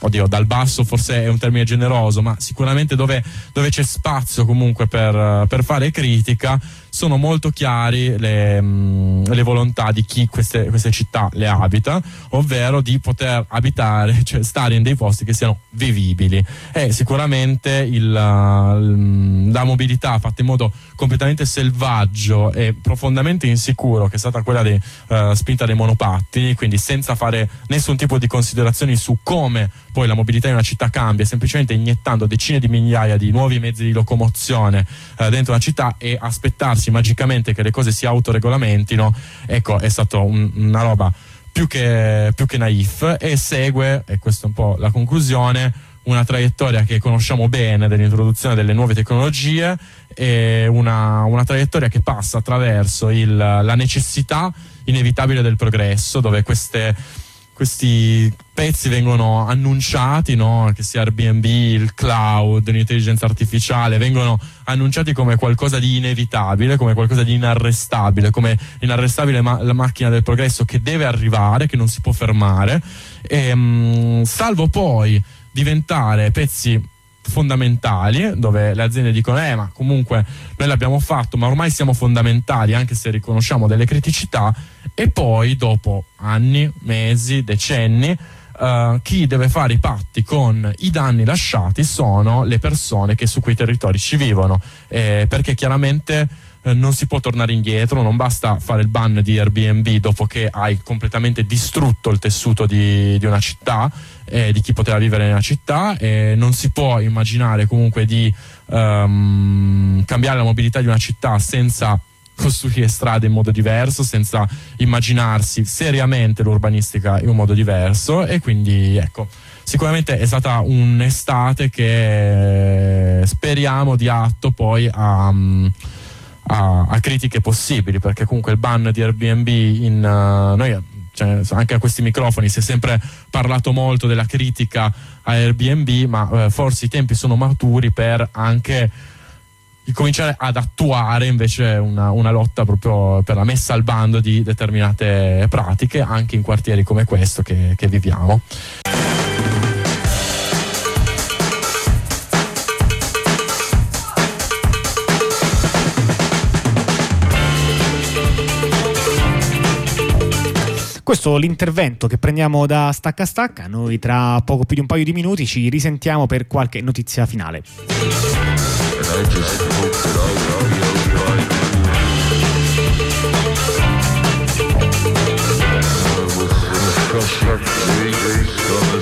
oddio, dal basso forse è un termine generoso, ma sicuramente dove, dove c'è spazio comunque per, per fare critica, sono molto chiari le, mm, le volontà di chi queste, queste, città le abita, ovvero di poter abitare, cioè stare in dei posti che siano vivibili. E sicuramente il, la mobilità fatta in modo completamente selvaggio e profondamente insicuro, che è stata quella di uh, spinta dei monopattini, quindi senza fare nessun tipo di considerazioni su come poi la mobilità in una città cambia, semplicemente iniettando decine di migliaia di nuovi mezzi di locomozione uh, dentro una città e aspettarsi aspettarsi magicamente che le cose si autoregolamentino, ecco, è stata un, una roba più che, più che naif e segue, e questa è un po' la conclusione, una traiettoria che conosciamo bene dell'introduzione delle nuove tecnologie e una, una traiettoria che passa attraverso il, la necessità inevitabile del progresso, dove queste questi pezzi vengono annunciati, no? che sia Airbnb, il cloud, l'intelligenza artificiale, vengono annunciati come qualcosa di inevitabile, come qualcosa di inarrestabile, come inarrestabile ma- la macchina del progresso che deve arrivare, che non si può fermare, e, mh, mm, salvo poi diventare pezzi fondamentali dove le aziende dicono eh ma comunque noi l'abbiamo fatto ma ormai siamo fondamentali anche se riconosciamo delle criticità e poi dopo anni, mesi, decenni Uh, chi deve fare i patti con i danni lasciati sono le persone che su quei territori ci vivono, eh, perché chiaramente eh, non si può tornare indietro, non basta fare il ban di Airbnb dopo che hai completamente distrutto il tessuto di, di una città, eh, di chi poteva vivere nella città, e non si può immaginare comunque di um, cambiare la mobilità di una città senza costruire strade in modo diverso, senza immaginarsi seriamente l'urbanistica in un modo diverso e quindi ecco, sicuramente è stata un'estate che speriamo di atto poi a, a, a critiche possibili, perché comunque il ban di Airbnb in uh, noi cioè, anche a questi microfoni si è sempre parlato molto della critica a Airbnb, ma uh, forse i tempi sono maturi per anche di cominciare ad attuare invece una, una, lotta proprio per la messa al bando di determinate pratiche anche in quartieri come questo che, che viviamo. Questo è l'intervento che prendiamo da stacca stacca. Noi tra poco più di un paio di minuti ci risentiamo per qualche notizia finale. Construct the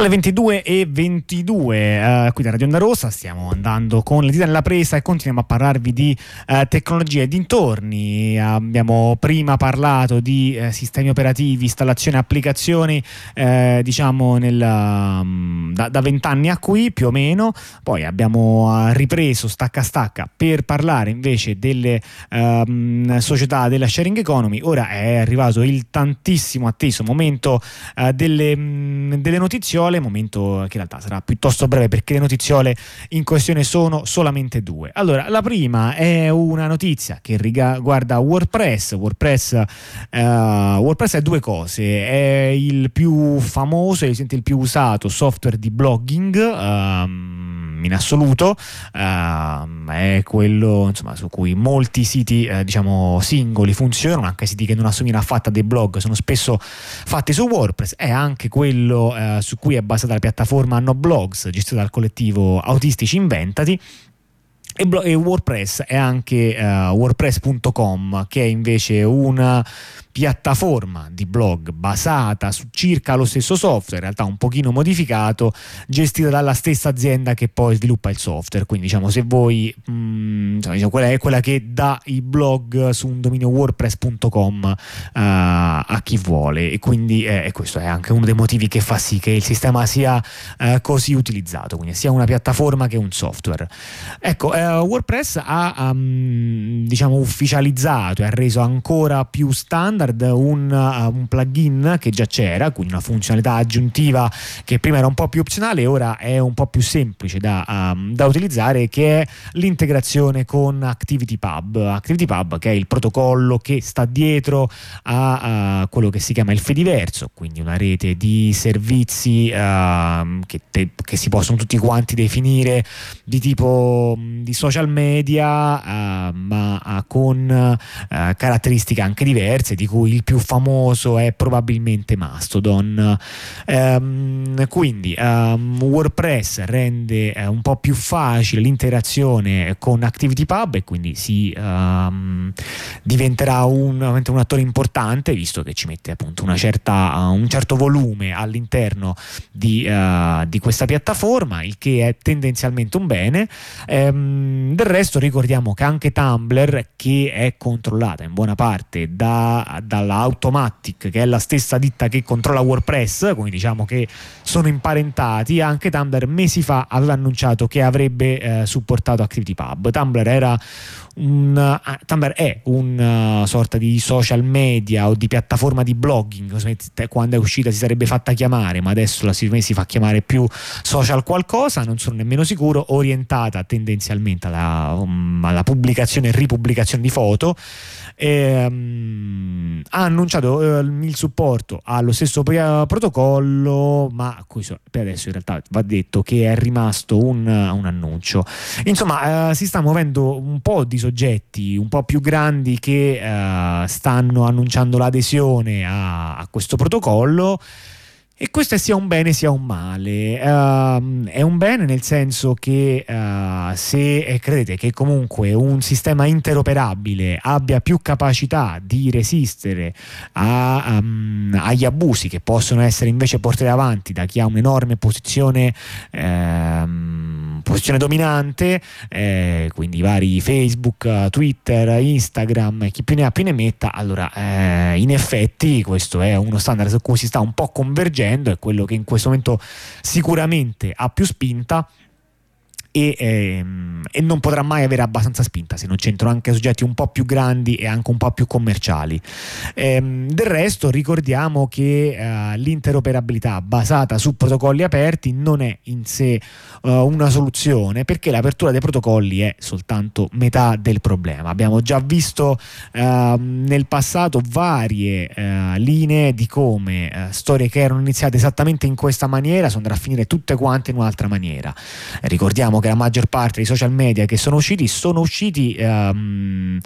Alle 22 e 22 uh, qui da Radio Onda Rossa stiamo andando con le dita nella presa e continuiamo a parlarvi di uh, tecnologia e dintorni. Abbiamo prima parlato di uh, sistemi operativi, installazione applicazioni, diciamo nel, um, da vent'anni a qui più o meno. Poi abbiamo ripreso stacca stacca per parlare invece delle um, società della sharing economy. Ora è arrivato il tantissimo atteso momento delle, um, delle notizie notiziole, momento che in realtà sarà piuttosto breve perché le notiziole in questione sono solamente due. Allora, la prima è una notizia che riguarda WordPress. WordPress, uh, WordPress è due cose, è il più famoso, è il più usato software di blogging. Um, in assoluto uh, è quello insomma, su cui molti siti uh, diciamo singoli funzionano anche siti che non assomigliano affatto a dei blog sono spesso fatti su WordPress è anche quello uh, su cui è basata la piattaforma No Blogs gestita dal collettivo Autistici Inventati. E, WordPress è anche uh, WordPress.com che è invece una piattaforma di blog basata su circa lo stesso software, in realtà un pochino modificato, gestita dalla stessa azienda che poi sviluppa il software. Quindi diciamo se voi mh, mm, diciamo, quella è quella che dà i blog su un dominio wordpress.com uh, a chi vuole e quindi eh, questo è anche uno dei motivi che fa sì che il sistema sia uh, così utilizzato, quindi sia una piattaforma che un software. Ecco, uh, WordPress ha um, diciamo ufficializzato e ha reso ancora più standard standard un, uh, un, plugin che già c'era, quindi una funzionalità aggiuntiva che prima era un po' più opzionale e ora è un po' più semplice da, um, da utilizzare, che è l'integrazione con ActivityPub. ActivityPub che è il protocollo che sta dietro a, a quello che si chiama il Fediverso, quindi una rete di servizi uh, che, te, che, si possono tutti quanti definire di tipo di social media, uh, ma con uh, caratteristiche anche diverse, di cui il più famoso è probabilmente Mastodon. Um, quindi um, WordPress rende uh, un po' più facile l'interazione con ActivityPub e quindi si um, diventerà un, un, attore importante visto che ci mette appunto certa, uh, un certo volume all'interno di, uh, di, questa piattaforma, il che è tendenzialmente un bene. Del resto ricordiamo che anche Tumblr, che è controllata in buona parte da dalla Automatic, che è la stessa ditta che controlla WordPress, quindi diciamo che sono imparentati. Anche Tumblr mesi fa aveva annunciato che avrebbe eh, supportato ActivityPub. Tumblr era un, uh, Tumblr è una uh, sorta di social media o di piattaforma di blogging quando è uscita si sarebbe fatta chiamare ma adesso la si, si fa chiamare più social qualcosa non sono nemmeno sicuro orientata tendenzialmente alla, um, alla pubblicazione e ripubblicazione di foto e, um, ha annunciato uh, il supporto allo stesso protocollo, ma questo per adesso in realtà va detto che è rimasto un, un annuncio. Insomma, uh, si sta muovendo un po' di soggetti un po' più grandi che uh, stanno annunciando l'adesione a, a questo protocollo. E questo sia un bene sia un male. Uh, è un bene nel senso che uh, se eh, credete che comunque un sistema interoperabile abbia più capacità di resistere a, um, agli abusi che possono essere invece portati avanti da chi ha un'enorme posizione, um, posizione dominante, eh, quindi vari Facebook, Twitter, Instagram, chi più ne ha più ne metta, allora eh, in effetti questo è uno standard su cui si sta un po' convergendo è quello che in questo momento sicuramente ha più spinta e, ehm, e, non potrà mai avere abbastanza spinta se non c'entrano anche soggetti un po' più grandi e anche un po' più commerciali. Ehm, del resto ricordiamo che eh, l'interoperabilità basata su protocolli aperti non è in sé uh, una soluzione perché l'apertura dei protocolli è soltanto metà del problema. Abbiamo già visto uh, nel passato varie uh, linee di come eh, storie che erano iniziate esattamente in questa maniera sono andate a finire tutte quante in un'altra maniera. Ricordiamo che la maggior parte dei social media che sono usciti sono usciti um,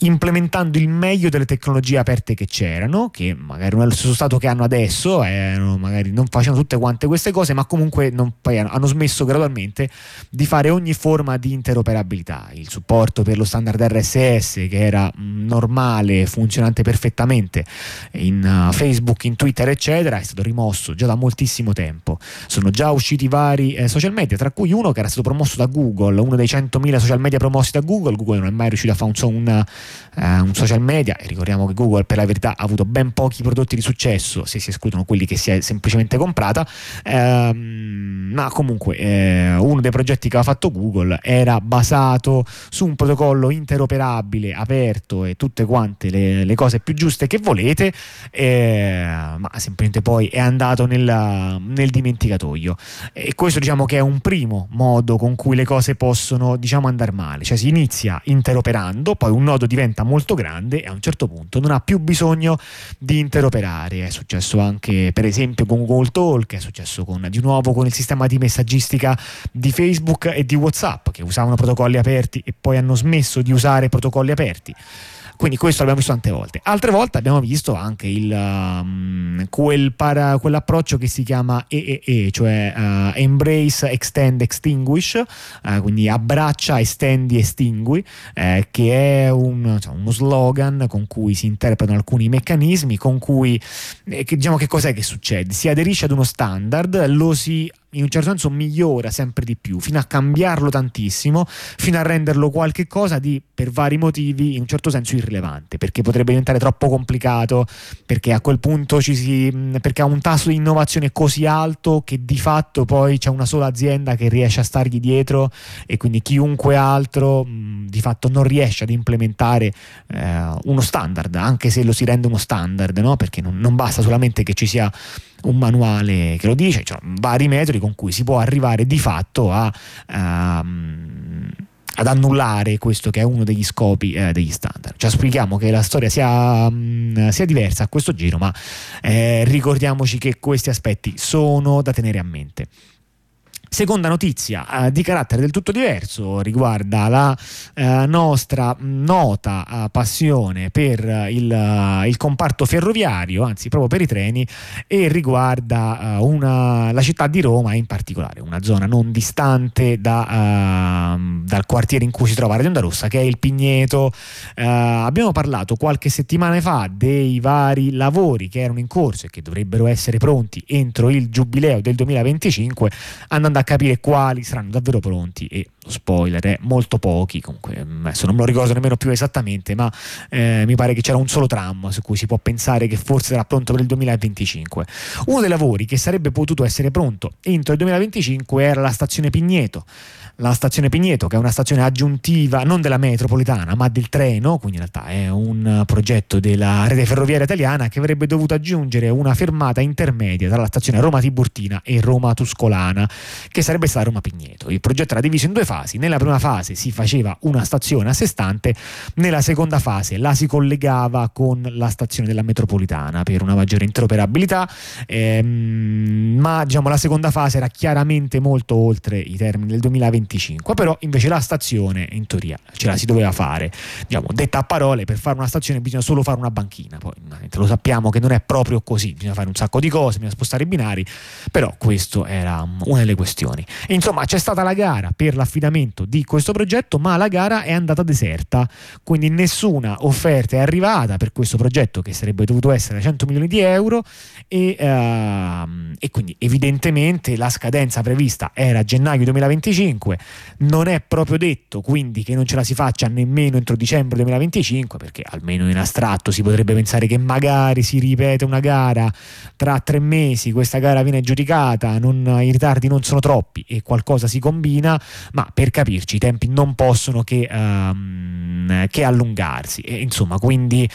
implementando il meglio delle tecnologie aperte che c'erano, che magari non è lo stesso stato che hanno adesso, eh, magari non facevano tutte quante queste cose, ma comunque non, hanno smesso gradualmente di fare ogni forma di interoperabilità. Il supporto per lo standard RSS, che era normale, funzionante perfettamente in uh, Facebook, in Twitter, eccetera, è stato rimosso già da moltissimo tempo. Sono già usciti vari eh, social media, tra cui uno che era stato promosso da Google, uno dei 100.000 social media promossi da Google. Google non è mai riuscito a fare un, un eh, un social media e ricordiamo che Google per la verità ha avuto ben pochi prodotti di successo se si escludono quelli che si è semplicemente comprata ehm, ma comunque eh, uno dei progetti che aveva fatto Google era basato su un protocollo interoperabile aperto e tutte quante le, le cose più giuste che volete eh, ma semplicemente poi è andato nel, nel dimenticatoio e questo diciamo che è un primo modo con cui le cose possono diciamo andare male cioè si inizia interoperando poi un nodo diventa molto grande e a un certo punto non ha più bisogno di interoperare. È successo anche per esempio con Google Talk, è successo con, di nuovo con il sistema di messaggistica di Facebook e di WhatsApp che usavano protocolli aperti e poi hanno smesso di usare protocolli aperti. Quindi questo l'abbiamo visto tante volte. Altre volte abbiamo visto anche il, um, quel para, quell'approccio che si chiama EEE, cioè uh, Embrace, Extend, Extinguish, uh, quindi abbraccia, estendi, estingui, eh, che è un, cioè, uno slogan con cui si interpretano alcuni meccanismi, con cui eh, che, diciamo che cos'è che succede? Si aderisce ad uno standard, lo si in un certo senso migliora sempre di più, fino a cambiarlo tantissimo, fino a renderlo qualche cosa di, per vari motivi, in un certo senso irrilevante, perché potrebbe diventare troppo complicato, perché a quel punto ci si, perché ha un tasso di innovazione così alto che di fatto poi c'è una sola azienda che riesce a stargli dietro e quindi chiunque altro di fatto non riesce ad implementare eh, uno standard, anche se lo si rende uno standard, no? perché non, non basta solamente che ci sia un manuale che lo dice, cioè vari metodi con cui si può arrivare di fatto a, um, ad annullare questo che è uno degli scopi eh, degli standard. Cioè spieghiamo che la storia sia, um, sia diversa a questo giro, ma eh, ricordiamoci che questi aspetti sono da tenere a mente. Seconda notizia eh, di carattere del tutto diverso riguarda la eh, nostra nota eh, passione per il, eh, il, comparto ferroviario, anzi proprio per i treni, e riguarda eh, una, la città di Roma in particolare, una zona non distante da, ehm, dal quartiere in cui si trova Radio Onda Rossa, che è il Pigneto. Eh, abbiamo parlato qualche settimana fa dei vari lavori che erano in corso e che dovrebbero essere pronti entro il giubileo del 2025, andando a capire quali saranno davvero pronti e spoiler è molto pochi comunque mm, adesso non me lo ricordo nemmeno più esattamente ma eh, mi pare che c'era un solo tram su cui si può pensare che forse sarà pronto per il 2025 uno dei lavori che sarebbe potuto essere pronto entro il 2025 era la stazione Pigneto la stazione Pigneto, che è una stazione aggiuntiva non della metropolitana ma del treno, quindi in realtà è un progetto della rete ferroviaria italiana che avrebbe dovuto aggiungere una fermata intermedia tra la stazione Roma Tiburtina e Roma Tuscolana, che sarebbe stata Roma Pigneto. Il progetto era diviso in due fasi, nella prima fase si faceva una stazione a sé stante, nella seconda fase la si collegava con la stazione della metropolitana per una maggiore interoperabilità, ehm, ma diciamo la seconda fase era chiaramente molto oltre i termini del 2020 25, però invece la stazione in teoria ce la si doveva fare, diciamo, detta a parole, per fare una stazione bisogna solo fare una banchina, poi lo sappiamo che non è proprio così, bisogna fare un sacco di cose, bisogna spostare i binari, però questo era una delle questioni. Insomma c'è stata la gara per l'affidamento di questo progetto, ma la gara è andata deserta, quindi nessuna offerta è arrivata per questo progetto che sarebbe dovuto essere 100 milioni di euro e, uh, e quindi evidentemente la scadenza prevista era gennaio 2025 non è proprio detto quindi che non ce la si faccia nemmeno entro dicembre 2025, perché almeno in astratto si potrebbe pensare che magari si ripete una gara tra tre mesi, questa gara viene giudicata, non, i ritardi non sono troppi e qualcosa si combina, ma per capirci i tempi non possono che, um, che allungarsi. E, insomma, quindi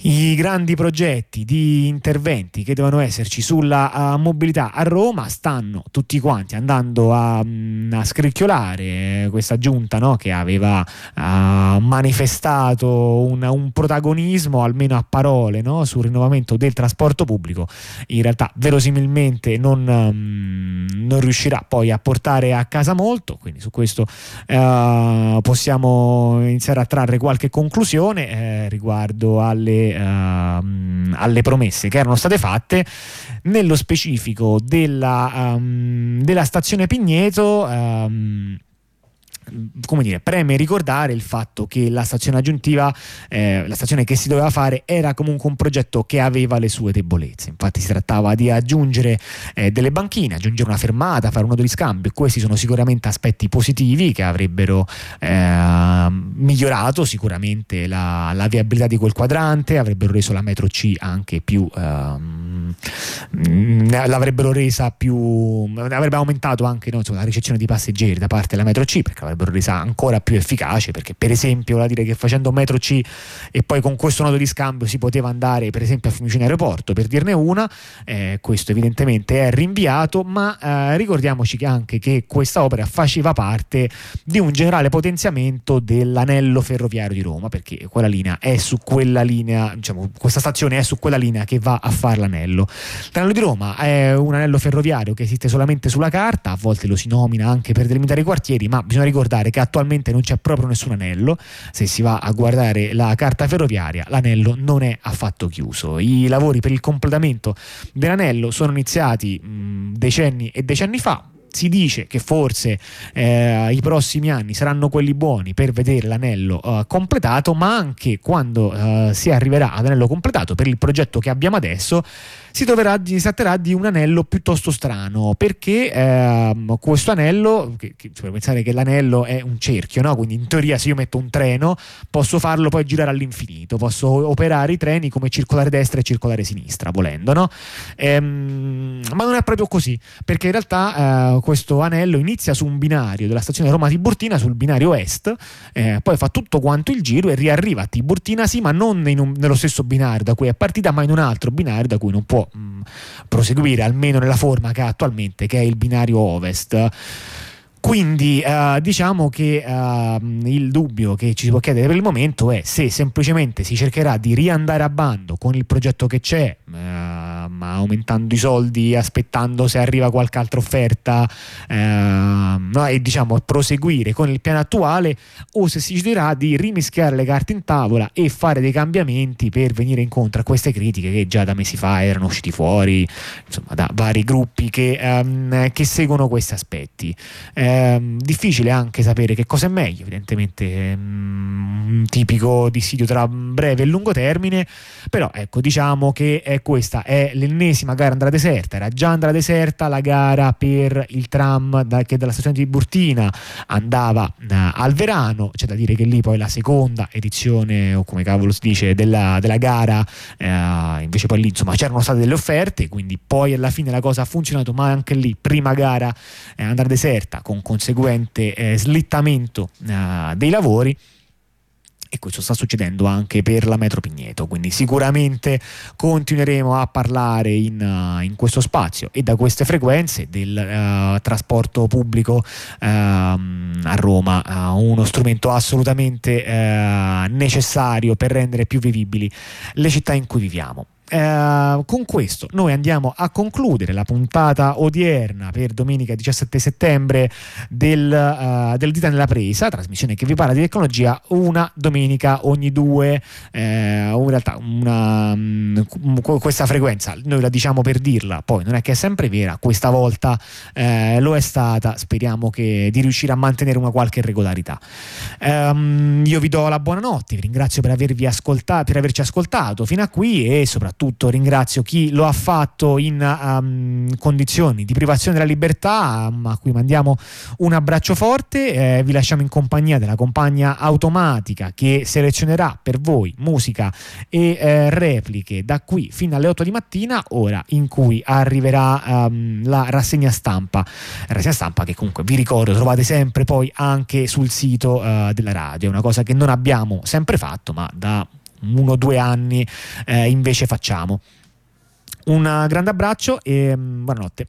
i grandi progetti di interventi che devono esserci sulla uh, mobilità a Roma stanno tutti quanti andando a, mm, a scricchiolare questa giunta no, che aveva uh, manifestato un, un, protagonismo almeno a parole no, sul rinnovamento del trasporto pubblico in realtà verosimilmente non, um, non, riuscirà poi a portare a casa molto quindi su questo uh, possiamo iniziare a trarre qualche conclusione eh, riguardo alle uh, alle promesse che erano state fatte, nello specifico della, um, della stazione Pigneto. Um, come dire, preme ricordare il fatto che la stazione aggiuntiva, eh, la stazione che si doveva fare, era comunque un progetto che aveva le sue debolezze. Infatti, si trattava di aggiungere eh, delle banchine, aggiungere una fermata, fare un nodo di scambio. Questi sono sicuramente aspetti positivi che avrebbero eh, migliorato sicuramente la, la, viabilità di quel quadrante, avrebbero reso la metro C anche più. Ehm, l'avrebbero resa più. avrebbe aumentato anche no, la ricezione di passeggeri da parte della metro C perché avrebbe avrebbero resa ancora più efficace perché per esempio vuol dire che facendo metro C e poi con questo nodo di scambio si poteva andare per esempio a Fiumicino Aeroporto per dirne una eh, questo evidentemente è rinviato ma eh, ricordiamoci anche che questa opera faceva parte di un generale potenziamento dell'anello ferroviario di Roma perché quella linea è su quella linea diciamo questa stazione è su quella linea che va a fare l'anello l'anello di Roma è un anello ferroviario che esiste solamente sulla carta a volte lo si nomina anche per delimitare i quartieri ma bisogna ricordare che attualmente non c'è proprio nessun anello, se si va a guardare la carta ferroviaria l'anello non è affatto chiuso. I lavori per il completamento dell'anello sono iniziati mh, decenni e decenni fa, si dice che forse eh, i prossimi anni saranno quelli buoni per vedere l'anello eh, completato, ma anche quando eh, si arriverà ad anello completato per il progetto che abbiamo adesso si, troverà, si tratterà di un anello piuttosto strano perché ehm, questo anello, che, che, cioè pensare che l'anello è un cerchio, no? quindi in teoria se io metto un treno posso farlo poi girare all'infinito, posso operare i treni come circolare destra e circolare sinistra volendo, no? ehm, ma non è proprio così perché in realtà eh, questo anello inizia su un binario della stazione Roma Tiburtina sul binario est, eh, poi fa tutto quanto il giro e riarriva a Tiburtina, sì, ma non un, nello stesso binario da cui è partita, ma in un altro binario da cui non può mh, proseguire almeno nella forma che ha attualmente, che è il binario ovest. Quindi uh, diciamo che uh, il dubbio che ci si può chiedere per il momento è se semplicemente si cercherà di riandare a bando con il progetto che c'è, ma aumentando i soldi, aspettando se arriva qualche altra offerta no? e diciamo proseguire con il piano attuale o se si deciderà di rimischiare le carte in tavola e fare dei cambiamenti per venire incontro a queste critiche che già da mesi fa erano usciti fuori insomma, da vari gruppi che, um, che seguono questi aspetti. Eh, Ehm, difficile anche sapere che cosa è meglio, evidentemente um, un tipico dissidio tra breve e lungo termine, però ecco diciamo che è questa è l'ennesima gara andrà deserta, era già andrà deserta la gara per il tram da, che dalla stazione di Burtina andava uh, al Verano, c'è da dire che lì poi la seconda edizione o come cavolo si dice della, della gara, uh, invece poi lì insomma c'erano state delle offerte, quindi poi alla fine la cosa ha funzionato, ma anche lì prima gara eh, andrà deserta con conseguente eh, slittamento eh, dei lavori e questo sta succedendo anche per la metro Pigneto quindi sicuramente continueremo a parlare in, uh, in questo spazio e da queste frequenze del uh, trasporto pubblico uh, a Roma uno strumento assolutamente necessario per rendere più vivibili le città in cui viviamo eh, con questo noi andiamo a concludere la puntata odierna per domenica 17 settembre del, uh, del Dita nella Presa, trasmissione che vi parla di tecnologia una domenica ogni due, eh, in realtà una, um, questa frequenza noi la diciamo per dirla, poi non è che è sempre vera, questa volta eh, lo è stata, speriamo che, di riuscire a mantenere una qualche regolarità. Um, io vi do la buonanotte, vi ringrazio per, ascoltato, per averci ascoltato fino a qui e soprattutto soprattutto ringrazio chi lo ha fatto in um, condizioni di privazione della libertà, um, a cui mandiamo un abbraccio forte. Eh, vi lasciamo in compagnia della compagna automatica che selezionerà per voi musica e eh, repliche da qui fino alle 8 di mattina, ora in cui arriverà um, la rassegna stampa. Rassegna stampa che comunque vi ricordo trovate sempre poi anche sul sito uh, della radio, una cosa che non abbiamo sempre fatto, ma da uno o due anni eh, invece facciamo. Un grande abbraccio e mm, buonanotte.